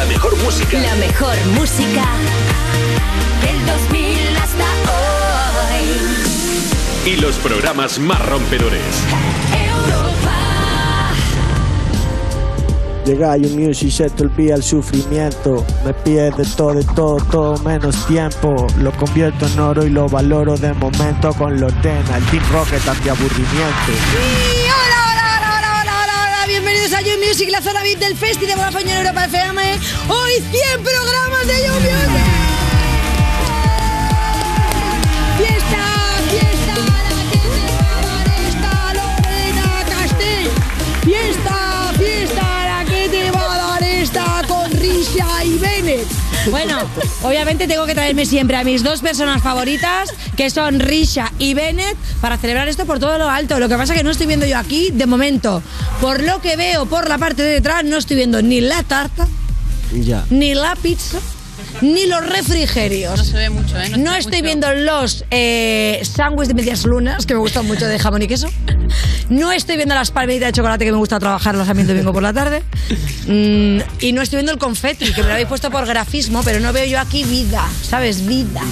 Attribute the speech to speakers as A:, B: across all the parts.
A: La mejor música.
B: La mejor música del 2000 hasta hoy.
A: Y los programas más rompedores.
C: Llega You Music, se te olvida el sufrimiento. Me pide de todo, de todo, todo menos tiempo. Lo convierto en oro y lo valoro de momento con lo ordena. El Team Rocket ante aburrimiento.
D: Y Music, la zona VIP del Festi de Vodafone en Europa FM. Hoy 100 programas de You Music. Fiesta, fiesta, la que se va a dar esta Lorena Castell. Fiesta, fiesta, la que te va a dar esta con Risha y Bennett. Bueno, obviamente tengo que traerme siempre a mis dos personas favoritas, que son Risha y Bennett, para celebrar esto por todo lo alto. Lo que pasa es que no estoy viendo yo aquí, de momento, por lo que veo por la parte de detrás, no estoy viendo ni la tarta,
C: Ya.
D: ni la pizza, ni los refrigerios.
E: No se ve mucho, ¿eh?
D: No estoy
E: mucho.
D: viendo los eh, sándwiches de medias lunas, que me gustan mucho de jamón y queso. No estoy viendo las palmeritas de chocolate que me gusta trabajarlas a mí el domingo por la tarde. Mm, y no estoy viendo el confeti, que me lo habéis puesto por grafismo, pero no veo yo aquí vida, ¿sabes? Vida.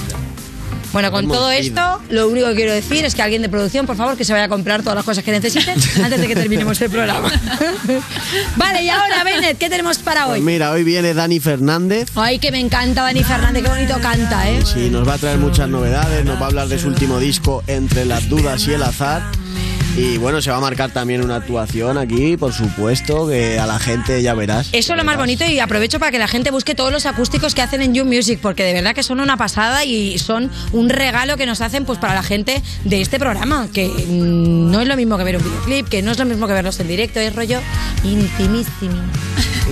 D: Bueno, con todo esto, lo único que quiero decir es que alguien de producción, por favor, que se vaya a comprar todas las cosas que necesiten antes de que terminemos el programa. vale, y ahora, Bennett, ¿qué tenemos para
C: Pues
D: hoy?
C: mira, hoy viene Dani Fernández.
D: Ay, que me encanta Dani Fernández, qué bonito canta, ¿eh?
C: Sí, nos va a traer muchas novedades, nos va a hablar de su último disco Entre las dudas y el azar. Y bueno, se va a marcar también una actuación aquí, por supuesto, que a la gente ya verás.
D: Eso es lo más bonito y aprovecho para que la gente busque todos los acústicos que hacen en You Music, porque de verdad que son una pasada y son un regalo que nos hacen pues para la gente de este programa, que mm, no es lo mismo que ver un videoclip, que no es lo mismo que verlos en directo, es rollo intimísimo.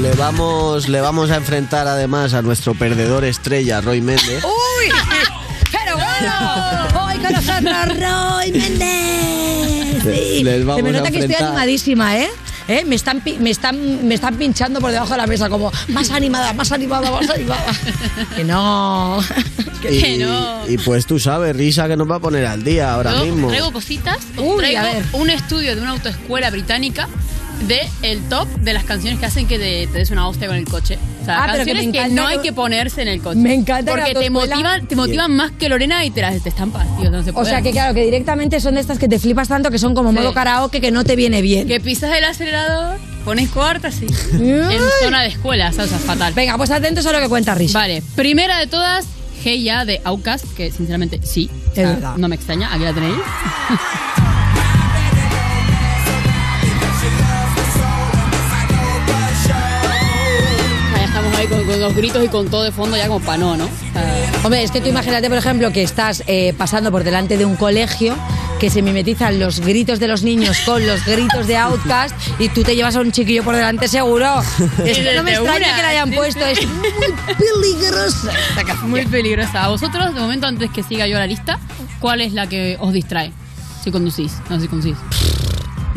C: Le vamos, le vamos a enfrentar además a nuestro perdedor estrella, Roy Méndez.
D: ¡Uy! ¡Pero bueno! ¡Hoy con nosotros Roy Méndez! Sí.
C: Les vamos
D: Se me
C: a
D: nota que estoy animadísima, ¿eh? ¿Eh? Me, están, me, están, me están pinchando por debajo de la mesa como más animada, más animada, más animada. que no.
C: Y,
E: que no.
C: y pues tú sabes, Risa que nos va a poner al día ahora
E: Yo
C: mismo.
E: traigo cositas.
D: Uy,
E: traigo
D: a ver.
E: un estudio de una autoescuela británica de el top de las canciones que hacen que te, te des una hostia con el coche. O sea,
D: Ah, que
E: canciones
D: me
E: que,
D: encanta
E: no hay
D: que-
E: que ponerse en el coche.
D: Me encanta que
E: Porque te motivan, te motivan más que Lorena y te las te estampas, tío. No se
D: O sea que claro, que directamente son de estas que te flipas tanto que son como modo
E: Sí.
D: karaoke que no te viene bien.
E: Que pisas el acelerador, pones cuarta, sí. en zona de escuela, o sea, fatal.
D: Venga, pues atentos a lo que cuenta Rich.
E: Vale, primera de todas, Hey Ya de Outcast, que sinceramente sí. O sea,
D: verdad.
E: No me extraña, aquí la tenéis. con, los gritos y con todo de fondo ya como pa' no, ¿no? O sea,
D: Hombre, es que tú imagínate, por ejemplo, que estás eh, pasando por delante de un colegio que se mimetizan los gritos de los niños con los gritos de Outcast y tú te llevas a un chiquillo por delante seguro. Es que no me extraña que la hayan puesto, es muy peligrosa. esta canción.
E: muy peligrosa. A vosotros, de momento, antes que siga yo la lista, ¿cuál es la que os distrae? Si conducís, no si conducís.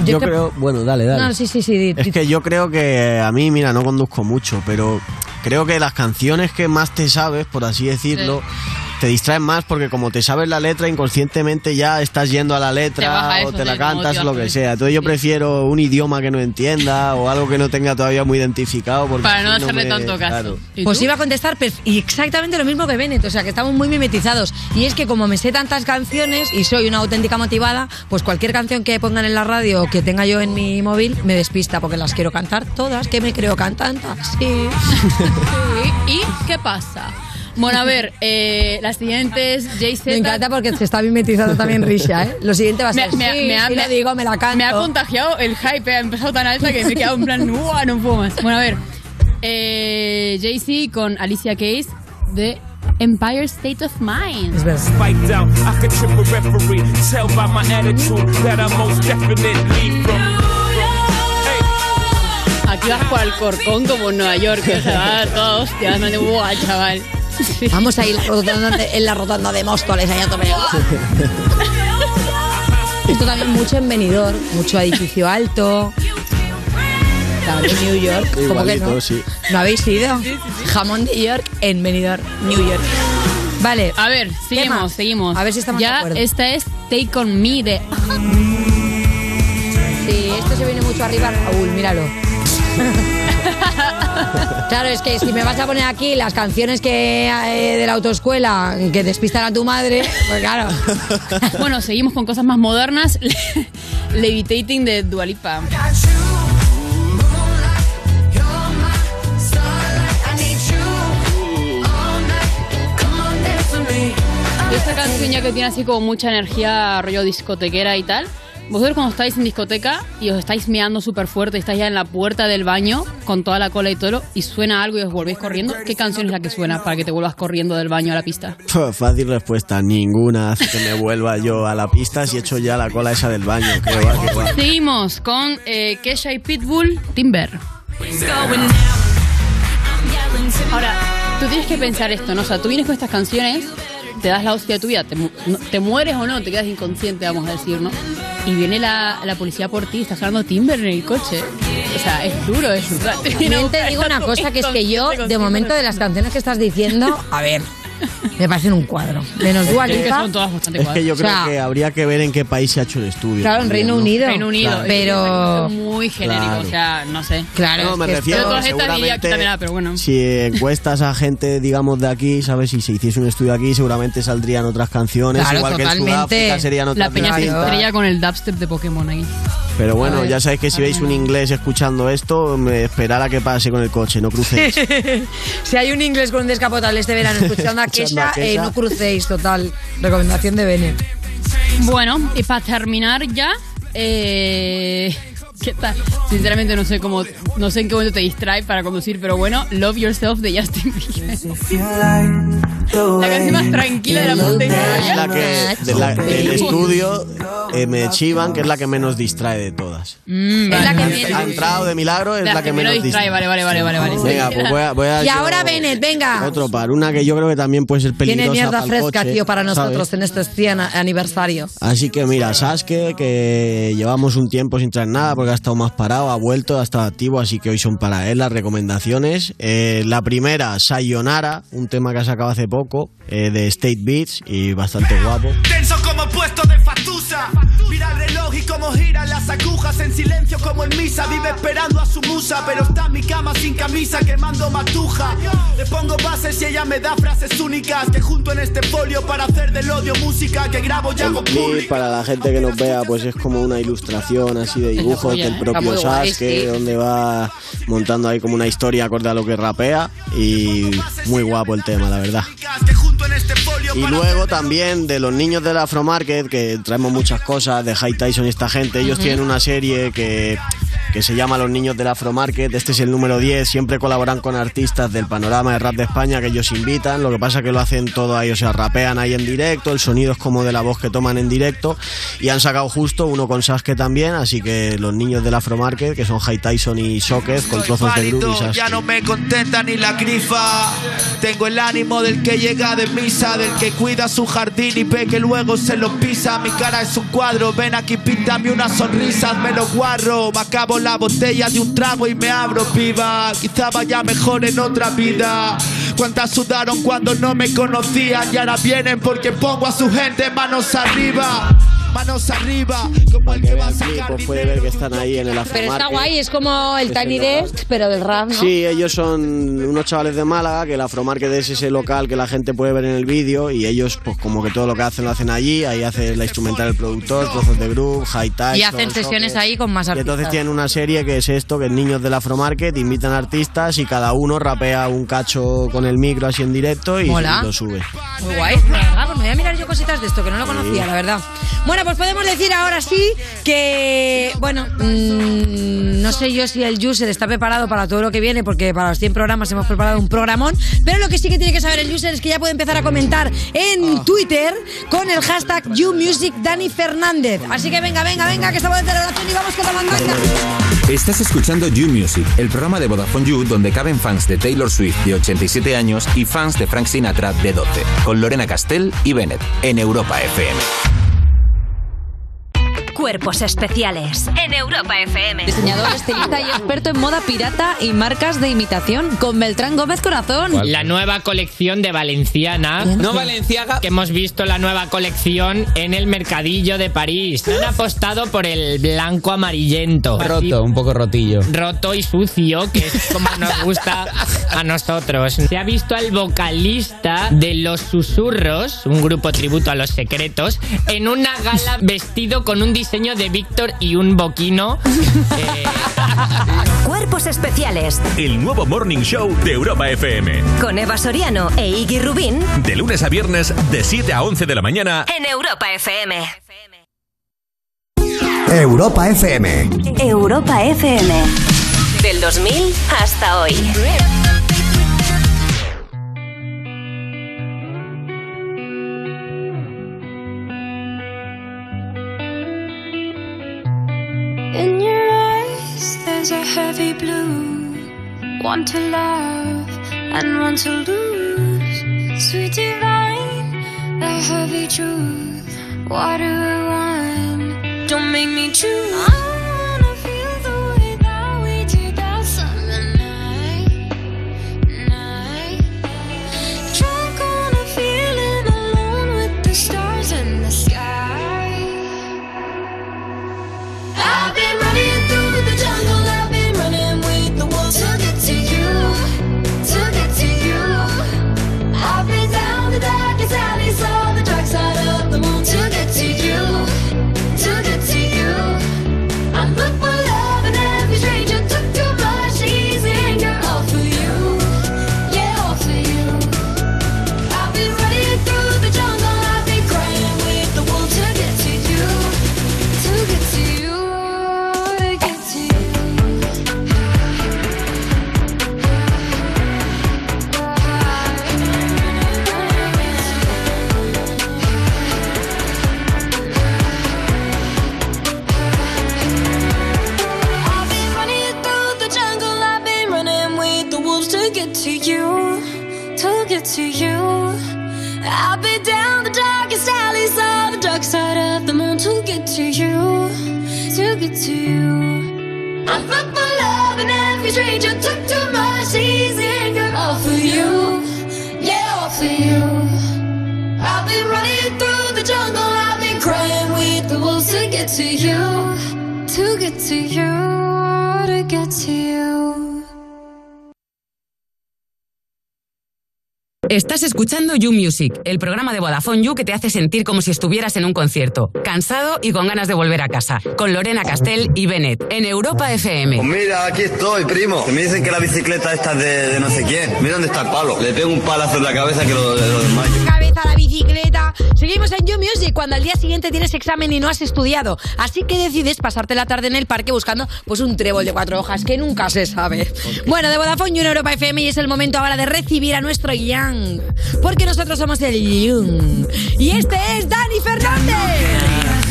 C: Yo, creo, bueno, dale, dale.
D: No, sí, sí, sí.
C: Es que yo creo que a mí, mira, no conduzco mucho, pero creo que las canciones que más te sabes, por así decirlo, te distraen más porque como te sabes la letra, inconscientemente ya estás yendo a la
E: Te
C: letra o te la
E: sí,
C: cantas o lo que sea. Entonces yo
E: Sí.
C: prefiero un idioma que no entienda o algo que no tenga todavía muy identificado. Porque
E: Para no hacerle
C: me-
E: tanto caso.
C: claro.
E: ¿Y
D: Pues iba a contestar exactamente lo mismo que Bennett, o sea que estamos muy mimetizados. Y es que como me sé tantas canciones y soy una auténtica motivada, pues cualquier canción que pongan en la radio o que tenga yo en mi móvil me despista porque las quiero cantar todas, que me creo cantante. Sí.
E: ¿Y, y qué pasa? Bueno, a ver, eh, las siguientes, JZ.
D: Me encanta porque se está mimetizando también Risha, ¿eh? Lo siguiente va a ser, sí,
E: ha-
D: sí lo digo, me la canto.
E: me ha contagiado el hype, ha empezado tan alta que me he quedado en plan, ¡Uah, no puedo más! Bueno, a ver, eh, Jay-Z con Alicia Keys de Empire State of Mind.
D: Es verdad.
F: spiked out. I could trip a referee. Tell by my attitude that I'm most definitely from.
E: Aquí vas por Alcorcón como en Nueva York, o sea, todos hostia, me digo, ¡buah,
D: Vamos a ir de- en la rotonda de Móstoles, allá tope. Esto también mucho en Benidorm, mucho edificio alto. Claro, New York. ¿Cómo que
C: Igualito,
D: no?
C: sí.
D: ¿No habéis ido? Jamón de York en Benidorm, New York. Vale.
E: A ver, seguimos,
D: más?
E: seguimos.
D: A ver si estamos de
E: ya,
D: acuerdo.
E: esta es Take On Me de...
D: Sí, esto se viene mucho arriba, Raúl, míralo. Claro, es que si me vas a poner aquí las canciones que eh, de la autoescuela que despistan a tu madre, pues claro.
E: Bueno, seguimos con cosas más modernas. Levitating de Dualipa. Esta canción ya que tiene así como mucha energía rollo discotequera y tal. Vosotros cuando estáis en discoteca y os estáis meando súper fuerte, estáis ya en la puerta del baño con toda la cola y todo, y suena algo y os volvéis corriendo, ¿qué canción es la que suena para que te vuelvas corriendo del baño a la pista?
C: Fácil respuesta, ninguna hace que me vuelva yo a la pista si echo ya la cola esa del baño. Que va, que va.
E: Seguimos con eh, Kesha y Pitbull, Timber. Ahora, tú tienes que pensar esto, ¿no? O sea, tú vienes con estas canciones, te das la hostia de tu vida, te, te mueres o no, te quedas inconsciente, vamos a decir, ¿no? Y viene la, la policía por ti, estás hablando Timber en el coche. O sea, es duro o sea, te
D: digo una cosa, que es que yo, de momento, de las canciones que estás diciendo, a ver, me parecen un cuadro. Menos
E: Es que
D: Lipa.
E: son todas bastante
C: Es que yo
D: O sea,
C: creo que habría que ver en qué país se ha hecho el estudio.
D: Claro, en Reino
C: ¿no?
D: Unido.
E: Reino Unido.
C: Claro.
D: Pero-
E: Es muy genérico,
C: Claro.
E: o sea, no sé.
D: Claro,
C: No,
D: es
C: me
D: que
C: refiero
E: Yo todas estas
C: seguramente,
E: que también, pero bueno.
C: Si encuestas a gente, digamos, de aquí, ¿sabes? Si se hiciese un estudio aquí, seguramente saldrían otras canciones.
D: Claro,
C: igual que en
D: totalmente.
C: Sudáfrica serían otras
E: La peña se estrella con el dubstep de Pokémon ahí.
C: Pero bueno, ya sabéis que si veis un inglés escuchando esto, me esperar a que pase con el coche, no crucéis.
D: Si hay un inglés con un descapotable este verano escuchando a Kesha, eh, no crucéis, total. Recomendación de Bene.
E: Bueno, y para terminar ya, eh, ¿qué tal? Sinceramente no sé cómo, no sé en qué momento te distrae para conducir, pero bueno, Love Yourself de Justin Bieber. La canción más tranquila de la puta
C: es la que de la- del estudio eh, me chivan, que es la que menos distrae de todas.
E: Mm,
D: Es la que
C: Ha entrado de milagro, es
E: La
C: la que
E: que menos
C: menos
E: distrae, vale, vale, vale, vale, vale.
C: Venga, pues voy a, voy a
D: Y ahora Bennett, venga.
C: Otro par, una que yo creo que también puede ser peligrosa
D: Tiene mierda
C: pa'l
D: fresca,
C: coche,
D: tío, para nosotros
C: ¿sabes?
D: en este 100 aniversario.
C: Así que mira, Sasuke, que llevamos un tiempo sin traer nada porque ha estado más parado, ha vuelto, ha estado activo, así que hoy son para él las recomendaciones. Eh, la primera, Sayonara, un tema que ha sacado hace poco, eh, de State Beats y bastante guapo.
G: Agujas en silencio como en misa. Vive esperando a su musa, pero está en mi cama sin camisa quemando matuja. Le pongo bases y ella me da frases únicas que junto en este folio para hacer del odio música que grabo y hago pública.
C: para la gente que nos vea, pues es como una ilustración así de dibujos
E: polla,
C: del
E: ¿eh?
C: propio
D: sí.
C: donde va montando ahí como una historia acorde a lo que rapea y muy guapo el tema, la verdad. Y luego también de los niños del Afro Market, que traemos muchas cosas, de High Tyson y esta gente, ellos tienen una serie que, que se llama Los Niños del Afro Market, este es el número 10, siempre colaboran con artistas del panorama de rap de España que ellos invitan, lo que pasa que lo hacen todo ahí, o sea, rapean ahí en directo, el sonido es como de la voz que toman en directo, y han sacado justo uno con Sasuke también, así que los niños del Afro Market, que son High Tyson y Socket, con trozos de groove y Sasuke.
G: ya no me contenta ni la grifa. Tengo el ánimo del que llega de misa, del que cuida su jardín y ve que luego se lo pisa. Mi cara es un cuadro, ven aquí, píntame una sonrisa, me lo guarro. Me acabo la botella de un trago y me abro viva. Quizá vaya mejor en otra vida. Cuántas sudaron cuando no me conocían y ahora vienen porque pongo a su gente manos arriba. Manos arriba, como el
C: Que
G: que
C: vea
G: va a
C: el clip,
G: sacar
C: pues puede ver que están ahí en el Afro
D: Pero está guay, es como el Tiny Desk, pero del rap, ¿no?
C: Sí, ellos son unos chavales de Málaga, que el Afromarket es ese local que la gente puede ver en el vídeo y ellos pues como que todo lo que hacen lo hacen allí, ahí hace la instrumental el productor, trozos de groove, high tyson,
D: Y hacen sesiones ahí con más
C: Y entonces
D: artistas.
C: tienen una serie que es esto, que es Niños del Afromarket, invitan artistas y cada uno rapea un cacho con el micro así en directo y,
D: Mola.
C: lo sube.
D: Muy guay. Pues me voy a mirar yo cositas de esto, que no lo conocía, la verdad. Bueno, pues podemos decir ahora sí que, bueno, mm, no sé yo si el user está preparado para todo lo que viene, porque para los 100 programas hemos preparado un programón, pero lo que sí que tiene que saber el user es que ya puede empezar a comentar en Twitter con el hashtag YouMusicDani Así que venga, venga, venga, que estamos de celebración y vamos con la mandanga.
A: Estás escuchando You Music, el programa de Vodafone You donde caben fans de Taylor Swift de 87 años y fans de Frank Sinatra de 12, con Lorena Castell y Bennett en Europa FM.
H: Cuerpos Especiales en Europa FM.
I: Diseñador, estilista y experto en moda pirata y marcas de imitación con Beltrán Gómez Corazón.
B: La nueva colección de Valenciana.
I: No
B: Valenciaga. Que hemos visto la nueva colección en el mercadillo de París. Han apostado por el blanco amarillento.
J: Roto, un poco rotillo.
B: Roto y sucio, que es como nos gusta a nosotros. Se ha visto al vocalista de Los Susurros, un grupo tributo a los secretos, en una gala vestido con un diseño de Víctor y un boquino. Eh,
H: Cuerpos Especiales
A: El nuevo Morning Show de Europa FM.
H: con Eva Soriano e Iggy Rubín
A: De lunes a viernes, de 7 a 11 de la mañana.
H: en Europa FM.
K: Europa FM.
H: Europa FM. Del 2000 hasta hoy.
L: Blue. One to love and one to lose. Sweet divine, the heavy truth. Water wine, don't make me choose.
M: Escuchando You Music, el programa de Vodafone You que te hace sentir como si estuvieras en un concierto, cansado y con ganas de volver a casa, con Lorena Castell y Bennett, en Europa FM.
N: Pues mira, aquí estoy, primo. Que me dicen que la bicicleta esta es de, de no sé quién. Mira dónde está el palo. Le pego un palazo en la cabeza que lo, lo desmayo.
D: Cabeza la bicicleta. Seguimos en You Music cuando al día siguiente tienes examen y no has estudiado. Así que decides pasarte la tarde en el parque buscando pues un trébol de cuatro hojas que nunca se sabe. Bueno, de Vodafone You en Europa FM y es el momento ahora de recibir a nuestro Young. Porque nosotros somos el Young. Y este es Dani Fernández.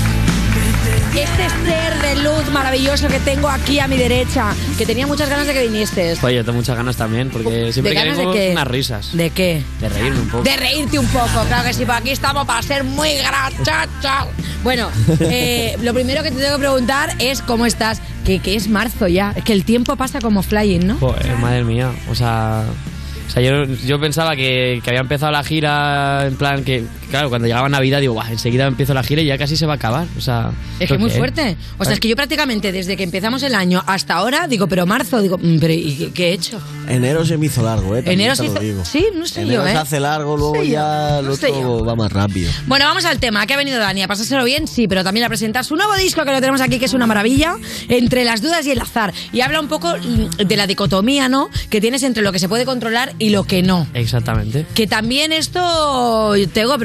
D: Este ser de luz maravilloso que tengo aquí a mi derecha, que tenía muchas ganas de que vinieses.
J: Pues yo tengo muchas ganas también, porque siempre
D: de
J: queremos
D: qué?
J: unas risas.
D: ¿De qué?
J: De reírme un poco.
D: De reírte un poco, claro que sí, pues aquí estamos para ser muy grachachas. Bueno, eh, lo primero que te tengo que preguntar es cómo estás, que, que es marzo ya, es que el tiempo pasa como flying, ¿no?
J: Joder, madre mía. O sea, o sea yo, yo pensaba que, que había empezado la gira en plan que, claro, cuando llegaba Navidad digo, "Buah, enseguida empiezo la gira y ya casi se va a acabar. O sea,
D: Es que es muy fuerte. O sea, es que yo prácticamente desde que empezamos el año hasta ahora, digo, pero marzo, digo, mm, pero ¿y qué, qué he hecho?
C: Enero se me hizo largo, ¿eh? También
D: Enero se hizo-
C: digo.
D: Sí, no sé
C: Enero
D: yo, ¿eh?
C: se hace largo, luego
D: sé
C: ya
D: no
C: lo va más rápido.
D: Bueno, vamos al tema. ¿Qué ha venido Dani? ¿A pasárselo bien? Sí, pero también a presentar su nuevo disco que lo tenemos aquí, que es una maravilla, entre las dudas y el azar. Y habla un poco mm, de la dicotomía, ¿no? Que tienes entre lo que se puede controlar y lo que no.
J: Exactamente.
D: Que también esto tengo que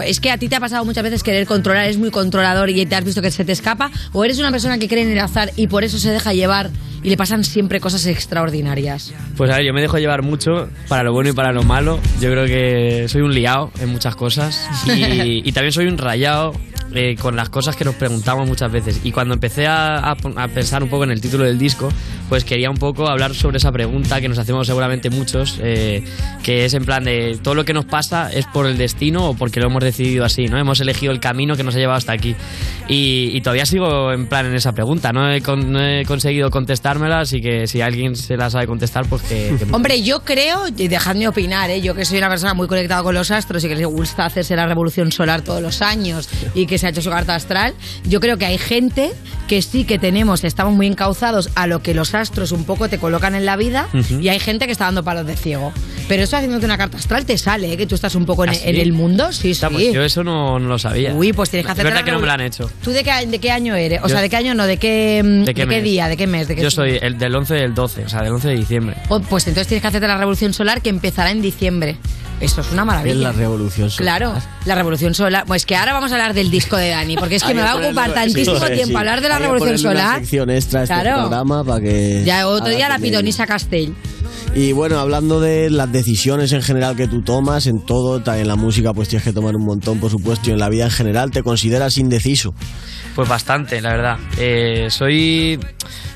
D: Es que a ti te ha pasado muchas veces querer controlar, eres muy controlador y te has visto que se te escapa, o eres una persona que cree en el azar y por eso se deja llevar y le pasan siempre cosas extraordinarias.
J: Pues a ver, yo me dejo llevar mucho para lo bueno y para lo malo. Yo creo que soy un liado en muchas cosas y también soy un rayado eh, con las cosas que nos preguntamos muchas veces. Y cuando empecé a, a a pensar un poco en el título del disco, pues quería un poco hablar sobre esa pregunta que nos hacemos seguramente muchos, eh, que es en plan de todo lo que nos pasa es por el destino o porque lo hemos decidido así, ¿no? Hemos elegido el camino que nos ha llevado hasta aquí. Y, y todavía sigo en plan en esa pregunta, no he, con- no he conseguido contestármela, así que si alguien se la sabe contestar, pues que... que-
D: Hombre, yo creo, y dejadme opinar, ¿eh? yo que soy una persona muy conectada con los astros y que les gusta hacerse la revolución solar todos los años y que se ha hecho su carta astral, yo creo que hay gente que sí que tenemos, estamos muy encauzados a lo que los astros un poco te colocan en la vida
J: Ujú.
D: y hay gente que está dando palos de ciego. Pero eso haciéndote una carta astral te sale, ¿eh? que tú estás un poco en,
J: ¿Ah, sí?
D: en el mundo, sí,
J: Hostia,
D: sí.
J: pues yo eso no, no lo sabía.
D: Uy, pues tienes que
J: Es
D: hacerte
J: verdad que no me lo han hecho.
D: ¿Tú de qué, de qué año eres? O
J: Yo-
D: sea, ¿de qué año no? ¿De qué,
J: ¿De qué mes?
D: día? ¿De qué mes? ¿De qué
J: Yo soy el del 11 del 12, o sea, del 11 de diciembre.
D: Oh, Pues entonces tienes que hacerte la revolución solar que empezará en diciembre. Esto es una maravilla.
C: Es la revolución solar.
D: Claro, la revolución solar. Pues que ahora vamos a hablar del disco de Dani, porque es que me va a ocupar tantísimo
C: sí,
D: tiempo
C: sí.
D: hablar de la
C: Hay
D: revolución
C: ponerle Una
D: solar.
C: sección extra este
D: Claro.
C: programa para que.
D: Ya otro día la pitonisa Castell.
C: Y bueno, hablando de las decisiones en general que tú tomas, en todo, en la música, pues tienes que tomar un montón, por supuesto, y en la vida en general, ¿te consideras indeciso?
J: Pues bastante, la verdad. Eh, soy,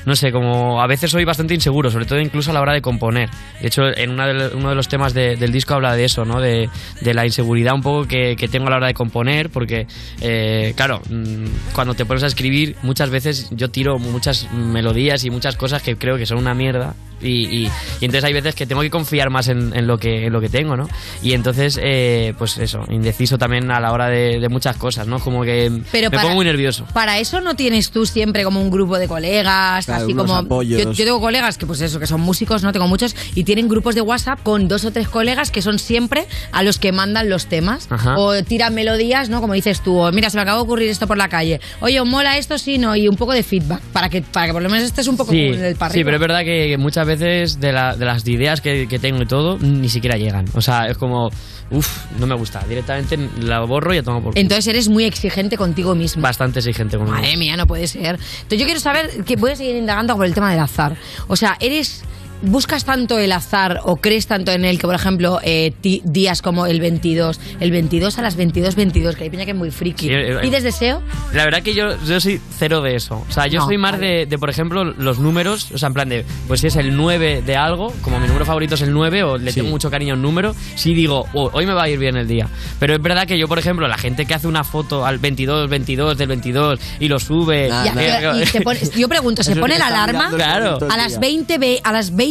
J: no sé, como a veces soy bastante inseguro, sobre todo incluso a la hora de componer. De hecho, en una de- uno de los temas de- del disco habla de eso, ¿no? De, de la inseguridad un poco que, que tengo a la hora de componer, porque, eh, claro, mm, cuando te pones a escribir, muchas veces yo tiro muchas melodías y muchas cosas que creo que son una mierda. Y, y- y entonces hay veces que tengo que confiar más en, en lo, que, en lo que tengo, ¿no? Y entonces, eh, pues eso, indeciso también a la hora de, de muchas cosas, ¿no? Como que
D: Pero
J: me
D: para-
J: pongo muy nervioso.
D: Para eso no tienes tú siempre como un grupo de colegas, así como yo, yo tengo colegas que pues eso, que son músicos, no tengo muchos y tienen grupos de WhatsApp con dos o tres colegas que son siempre a los que mandan los temas
J: Ajá.
D: o tiran melodías, ¿no? Como dices tú, o mira, se me acaba de ocurrir esto por la calle. Oye, ¿os mola esto sí no? Y un poco de feedback para que para que por lo menos estés un poco
J: Sí,
D: como en el para
J: sí, pero es verdad que muchas veces de, la- de las ideas que, que tengo y todo, ni siquiera llegan. O sea, es como, uff, no me gusta. Directamente la borro y ya tomo por culo.
D: Entonces eres muy exigente contigo mismo.
J: Bastante exigente conmigo.
D: Madre mía, no puede ser. Entonces yo quiero saber, que voy a seguir indagando por el tema del azar. O sea, eres... ¿Buscas tanto el azar o crees tanto en él que, por ejemplo, eh, ti- días como el 22, el 22 a las 22, 22, que hay peña que es muy friki.
J: Sí, eh, eh.
D: ¿Pides deseo?
J: La verdad que yo, yo soy cero de eso. O sea, yo
D: No,
J: soy más de, de, por ejemplo, los números. O sea, en plan de, pues si es el 9 de algo, como mi número favorito es el 9 o le tengo mucho cariño a un número, sí digo, "Oh, hoy me va a ir bien el día. Pero es verdad que yo, por ejemplo, la gente que hace una foto al 22, 22 del 22 y lo sube.
D: Ya, y se pone- yo pregunto, ¿se
J: Eso
D: pone
J: que
D: la
J: está
D: alarma?
J: mirando Claro.
D: A las 20, ve- a las 22,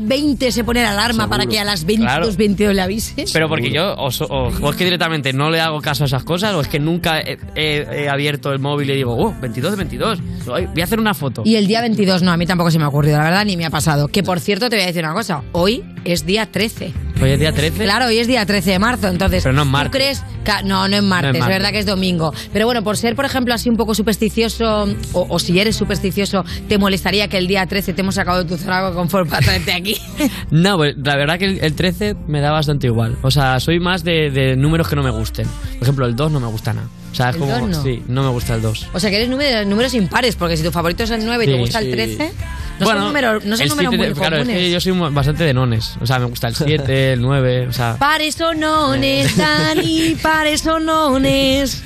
D: 20 se pone la alarma para que a las 22,
J: Claro.
D: 22 le avises.
J: Pero porque yo, o, o- o es que directamente no le hago caso a esas cosas, o es que nunca he, he- he abierto el móvil y digo, oh, 22 de 22, Ay, voy a hacer una foto.
D: Y el día 22, no, a mí tampoco se me ha ocurrido, la verdad, ni me ha pasado. Que por cierto, te voy a decir una cosa, hoy es día 13.
J: Hoy es día 13.
D: Claro, hoy es día 13 de marzo, entonces.
J: Pero no es
D: ¿tú
J: martes.
D: crees? No, no es martes,
J: No es martes.
D: verdad que es domingo. Pero bueno, por ser, por ejemplo, así un poco supersticioso, o, o si eres supersticioso, ¿te molestaría que el día 13 te hemos sacado de tu de confort para traerte aquí?
J: No, pues la verdad que el, el 13 me da bastante igual. O sea, soy más de, de números que no me gusten. Por ejemplo, el 2 no me gusta nada. O sea, es
D: ¿El
J: como.
D: 2 no?
J: Sí, no me gusta el 2.
D: O sea, que eres número- números impares, porque si tu favorito es el 9 y te
J: Sí,
D: gusta el
J: sí.
D: 13, no son números, no son
J: el
D: números
J: 7
D: muy
J: claro, es
D: comunes.
J: que yo soy bastante de nones. O sea, me gusta el 7, el 9, o sea.
D: Pares o nones, Dani, pares o nones.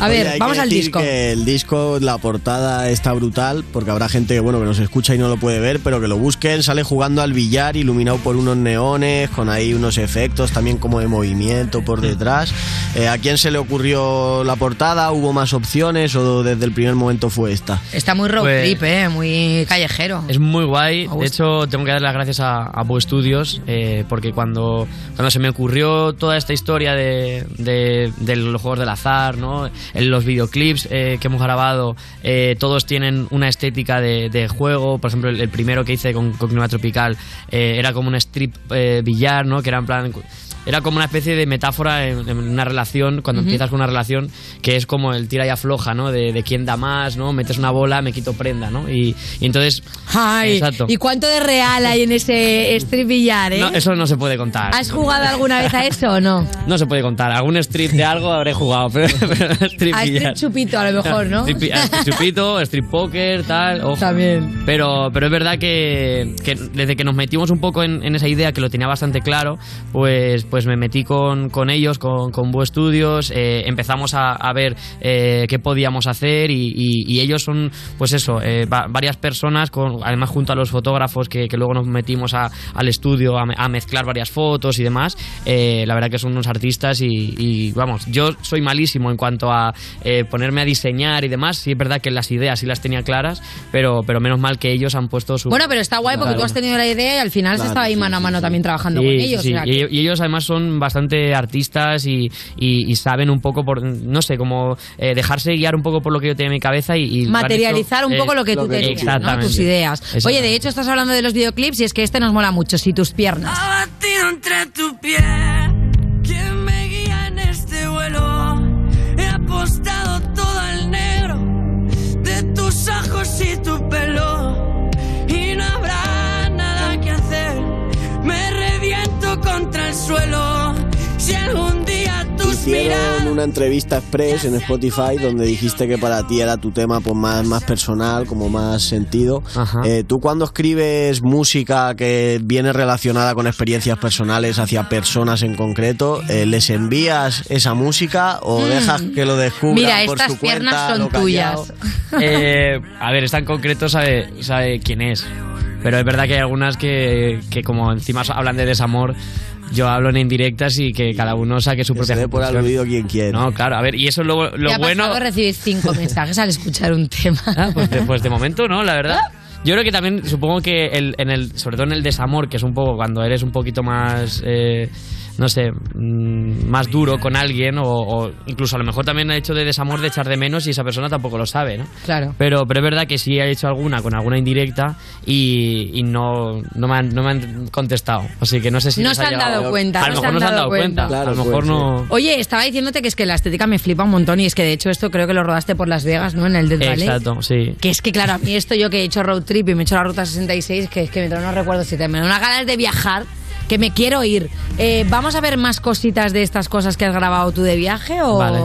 D: A
C: Oye,
D: ver,
C: hay
D: vamos
C: que
D: al
C: decir
D: disco.
C: Que el disco, la portada está brutal, porque habrá gente que bueno que nos escucha y no lo puede ver, pero que lo busquen. Sale jugando al billar, iluminado por unos neones, con ahí unos efectos también como de movimiento por detrás. Eh, ¿A quién se le ocurrió la portada? ¿Hubo más opciones o desde el primer momento fue esta?
D: Está muy road
J: Pues-
D: trip, eh, muy callejero.
J: Es muy guay. De hecho, tengo que dar las gracias a, a Bo Studios eh, porque cuando, cuando se me ocurrió toda esta historia de, de- de los juegos del azar, ¿no? En los videoclips eh, que hemos grabado, eh, todos tienen una estética de, de juego. Por ejemplo, el, el primero que hice con, con Clima Tropical eh, era como un strip eh, billar, ¿no? Que era en plan era como una especie de metáfora en, en una relación, cuando empiezas con una relación, que es como el tira y afloja, ¿no? De, de quién da más, ¿no? Metes una bola, me quito prenda, ¿no? Y, y entonces...
D: Ay,
J: Exacto.
D: ¿y cuánto de real hay en ese strip billar, eh?
J: No, eso no se puede contar.
D: ¿Has jugado alguna vez a eso o no?
J: No se puede contar. Algún strip de algo habré jugado, pero, pero strip
D: A
J: billar.
D: strip chupito a lo mejor, ¿no?
J: Strip, chupito, strip poker, tal. ojo.
D: También.
J: Pero, pero es verdad que, que desde que nos metimos un poco en, en esa idea, que lo tenía bastante claro, pues, pues me metí con, con ellos, con, con Bue Studios, eh, empezamos a, a ver eh, qué podíamos hacer y, y- y ellos son, pues eso, eh, va- varias personas, con, además junto a los fotógrafos que, que luego nos metimos a- al estudio a, a mezclar varias fotos y demás. Eh, la verdad que son unos artistas y, y, vamos, yo soy malísimo en cuanto a eh, ponerme a diseñar y demás. Sí es verdad que las ideas sí las tenía claras, pero, pero menos mal que ellos han puesto su...
D: Bueno, pero está guay porque
J: Claro.
D: tú has tenido la idea y al final se
J: Claro,
D: estaba ahí
J: sí,
D: mano a mano
J: sí.
D: también trabajando con ellos.
J: sí.
D: o sea que-
J: y ellos además son bastante artistas y, y- y saben un poco por, no sé, como eh, dejarse guiar un poco por lo que yo tenía en mi cabeza y...
D: materializar
J: hecho,
D: un poco
J: eh,
D: lo que tú tenías, ¿no? Tus ideas. Oye, de hecho estás hablando de los videoclips y es que este nos mola mucho, si tus piernas.
L: Batido entre tu piel, quien me guía en este vuelo. He apostado el suelo. Si algún día tus
C: Hicieron una entrevista express en Spotify donde dijiste que para ti era tu tema pues más, más personal, como más sentido. Eh, ¿Tú cuando escribes música que viene relacionada con experiencias personales hacia personas en concreto, eh, les envías esa música o
D: Mm.
C: dejas que lo descubran
D: Mira,
C: por
D: estas
C: su cuenta,
D: piernas son
C: lo callao?
D: tuyas.
J: Eh, a ver, esta en concreto sabe, sabe quién es. Pero es verdad que hay algunas que, que como encima hablan de desamor, yo hablo en indirectas y que cada uno saque su propia
C: por aludido quien quiere.
J: No, claro, a ver, y eso es lo, lo
D: ¿Te ha
J: bueno.
D: recibir cinco mensajes al escuchar un tema?
J: Pues de, pues de momento no, la verdad. Yo creo que también, supongo que el, en el, sobre todo en el desamor, que es un poco cuando eres un poquito más, eh, no sé, mm, más duro con alguien, o, o incluso a lo mejor también el hecho de desamor de echar de menos y esa persona tampoco lo sabe, ¿no?
D: Claro.
J: Pero, pero es verdad que sí he hecho alguna con alguna indirecta y, y no, no, me han, no me han contestado. Así que no sé si
D: No se
J: ha
D: han dado cuenta,
J: A lo
D: no se
J: mejor
D: han
J: no se han
D: dado
J: cuenta. a lo mejor no.
D: Oye, estaba diciéndote que es que la estética me flipa un montón y es que de hecho esto creo que lo rodaste por Las Vegas, ¿no? En el Death Valley.
J: Exacto, sí.
D: Que es que, claro, a mí esto yo que he hecho road trip y me he hecho la ruta 66, que es que me no recuerdo si te me da unas ganas de viajar, que me quiero ir. Eh, ¿Vamos a ver más cositas de estas cosas que has grabado tú de viaje o...?
J: Vale.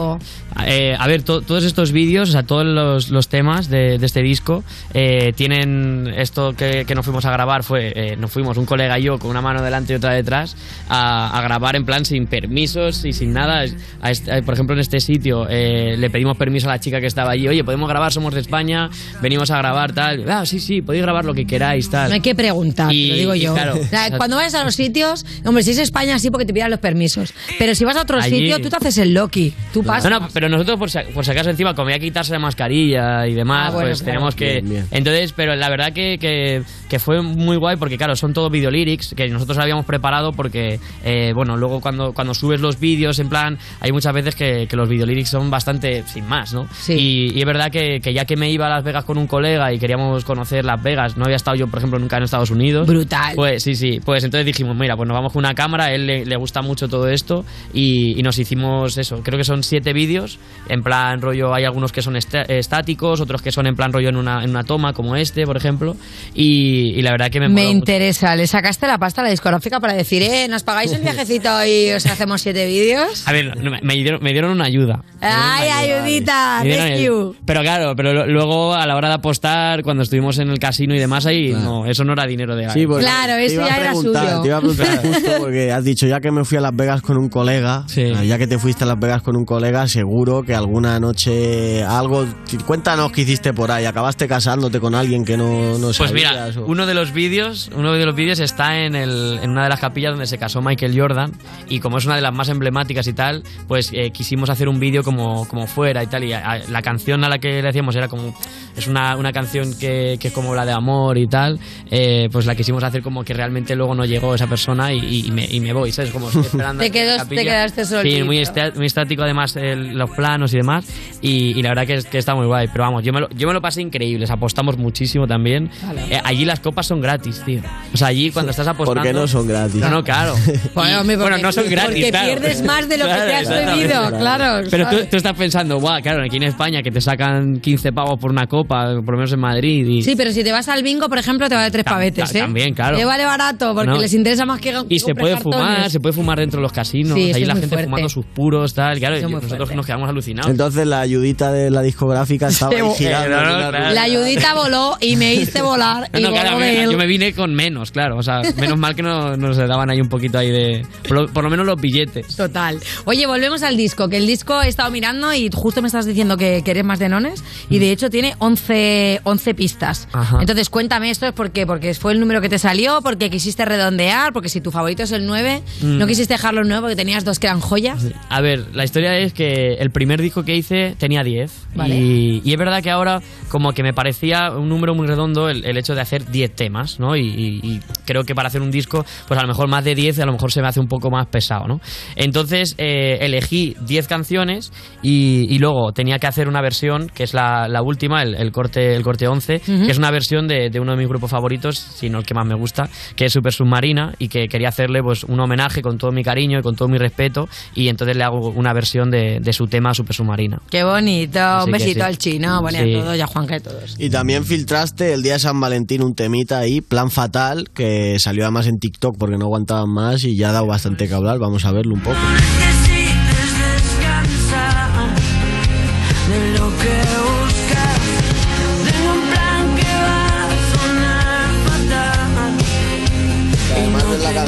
J: Eh, a ver, to- todos estos vídeos, o sea, todos los, los temas de, de este disco eh, tienen esto que, que nos fuimos a grabar fue, eh, nos fuimos un colega y yo con una mano delante y otra detrás a, a grabar en plan sin permisos y sin nada. A este- eh, por ejemplo, en este sitio eh, le pedimos permiso a la chica que estaba allí, oye, podemos grabar, somos de España, venimos a grabar tal. Ah, sí, sí, podéis grabar lo que queráis, tal.
D: No hay que preguntar,
J: Y-
D: te lo digo yo.
J: claro,
D: cuando vayas a los sitios, hombre, si es España sí porque te pidan los permisos. Pero si vas a otro
J: Allí-
D: sitio, tú te haces el Loki. Tú pasas.
J: No, no, pero nosotros por si, por si acaso encima, como quitarse la mascarilla y demás,
D: Ah, bueno,
J: pues
D: claro.
J: tenemos que...
C: Bien, bien.
J: Entonces, pero la verdad que, que, que fue muy guay porque claro, son todo videolyrics que nosotros habíamos preparado porque, eh, bueno, luego cuando, cuando subes los vídeos en plan, hay muchas veces que, que los videolyrics son bastante sin más, ¿no? Y, y es verdad que, que ya que me iba a Las Vegas con un colega y queríamos conocer Las Vegas, no había estado yo, por ejemplo, nunca en Estados Unidos.
D: Brutal.
J: Pues sí, sí, pues entonces dijimos, mira, pues nos vamos con una cámara, a él le, le gusta mucho todo esto y, y nos hicimos eso, creo que son siete vídeos, en plan rollo, hay algunos que son esta- estáticos, otros que son en plan rollo en una, en una toma, como este, por ejemplo, y, y la verdad que me,
D: Me
J: moló mucho.
D: interesa. ¿Le sacaste la pasta a la discográfica para decir, eh, nos pagáis un viajecito y os hacemos siete vídeos?
J: A ver, no, me, me dieron, me dieron una ayuda.
D: ¡Ay, ayudita!
J: Me dieron
D: Rescue.
J: el- Pero claro, pero luego a la hora de apostar, cuando estuvimos en el casino y demás, ahí no, eso no era dinero de
C: Sí,
D: Claro, eso ya era suyo.
C: Te iba a preguntar justo porque has dicho, ya que me fui a Las Vegas con un colega, eh, ya que te fuiste a Las Vegas con un colega, seguro que alguna noche algo... Cuéntanos qué hiciste por ahí. ¿Acabaste casándote con alguien que no, no
J: Pues mira,
C: sabías o-
J: uno de los vídeos, uno de los vídeos está en, el, en una de las capillas donde se casó Michael Jordan y como es una de las más emblemáticas y tal, pues eh, quisimos hacer un vídeo como, como fuera y tal y a- la canción a la que le hacíamos era como es una, una canción que, que es como la de amor y tal, eh, pues la quisimos hacer como que realmente luego no llegó esa persona y, y me, y me voy, ¿sabes? Como esperando
D: Te quedas- te quedaste solito.
J: Sí, muy estático además el- los planos y demás y, y la verdad que, es- que está muy guay, pero vamos, yo me lo, yo me lo pasé increíble, o sea, apostamos muchísimo también. Eh, allí las copas son gratis, tío. O sea, allí cuando estás apostando...
C: Porque no son gratis.
J: No, no, claro.
D: Bueno,
J: Y-
D: hombre, porque-
J: no son gratis,
D: porque
J: claro.
D: pierdes más de lo que te has bebido, claro.
J: Pero tú, estás pensando, guau, claro, aquí en España que te sacan 15 pavos por una copa, por lo menos en Madrid. Y...
D: Sí, pero si te vas al bingo, por ejemplo, te vale tres pavetes, ¿eh?
J: también, claro.
D: Te vale barato, porque
J: No.
D: les interesa más que
J: Y se puede fumar, se puede fumar dentro de los casinos.
D: Sí,
J: ahí la gente
D: fuerte.
J: fumando sus puros, tal. Claro, nosotros
D: fuerte.
J: nos quedamos alucinados.
C: Entonces la ayudita de la discográfica estaba ahí
J: Sí,
C: girando.
J: no, no,
C: en la
J: claro.
C: rueda.
D: La ayudita voló y me hice volar.
J: No,
D: y
J: no, claro,
D: voló
J: me-
D: de él.
J: yo me vine con menos, claro. O sea, menos mal que no nos daban ahí un poquito ahí de. Por lo, por lo menos los billetes.
D: Total. Oye, volvemos al disco, que el disco he estado mirando y justo me estás diciendo que, que eres más de nones y de hecho tiene 11, 11 pistas.
J: Ajá.
D: Entonces cuéntame esto, ¿por qué? Porque fue el número que te salió, porque quisiste redondear, porque si tu favorito es el 9,
J: Mm.
D: no quisiste dejarlo en 9 porque tenías dos que eran joyas.
J: A ver, la historia es que el primer disco que hice tenía 10.
D: Vale.
J: Y, y es verdad que ahora, como que me parecía un número muy redondo el, el hecho de hacer 10 temas, ¿no? Y, y- y creo que para hacer un disco, pues a lo mejor más de 10 a lo mejor se me hace un poco más pesado, ¿no? Entonces eh, elegí 10 canciones y, luego tenía que hacer una versión, que es la, la última, el, el corte, el corte 11,
D: Ujú.
J: que es una versión de, de uno de mis grupos favoritos, sino el que más me gusta, que es Super Submarina, y que quería hacerle pues un homenaje con todo mi cariño y con todo mi respeto, y entonces le hago una versión de, de su tema Super Submarina.
D: Qué bonito.
J: Así
D: un
J: que
D: besito
J: sí.
D: al chino, bueno, y
J: Sí.
D: a todos, y a Juanca y a todos.
C: Y también filtraste el día de San Valentín un temita ahí, Plan Fatal, que salió además en TikTok porque no aguantaban más y ya ha dado bastante que hablar. Vamos a verlo un poco.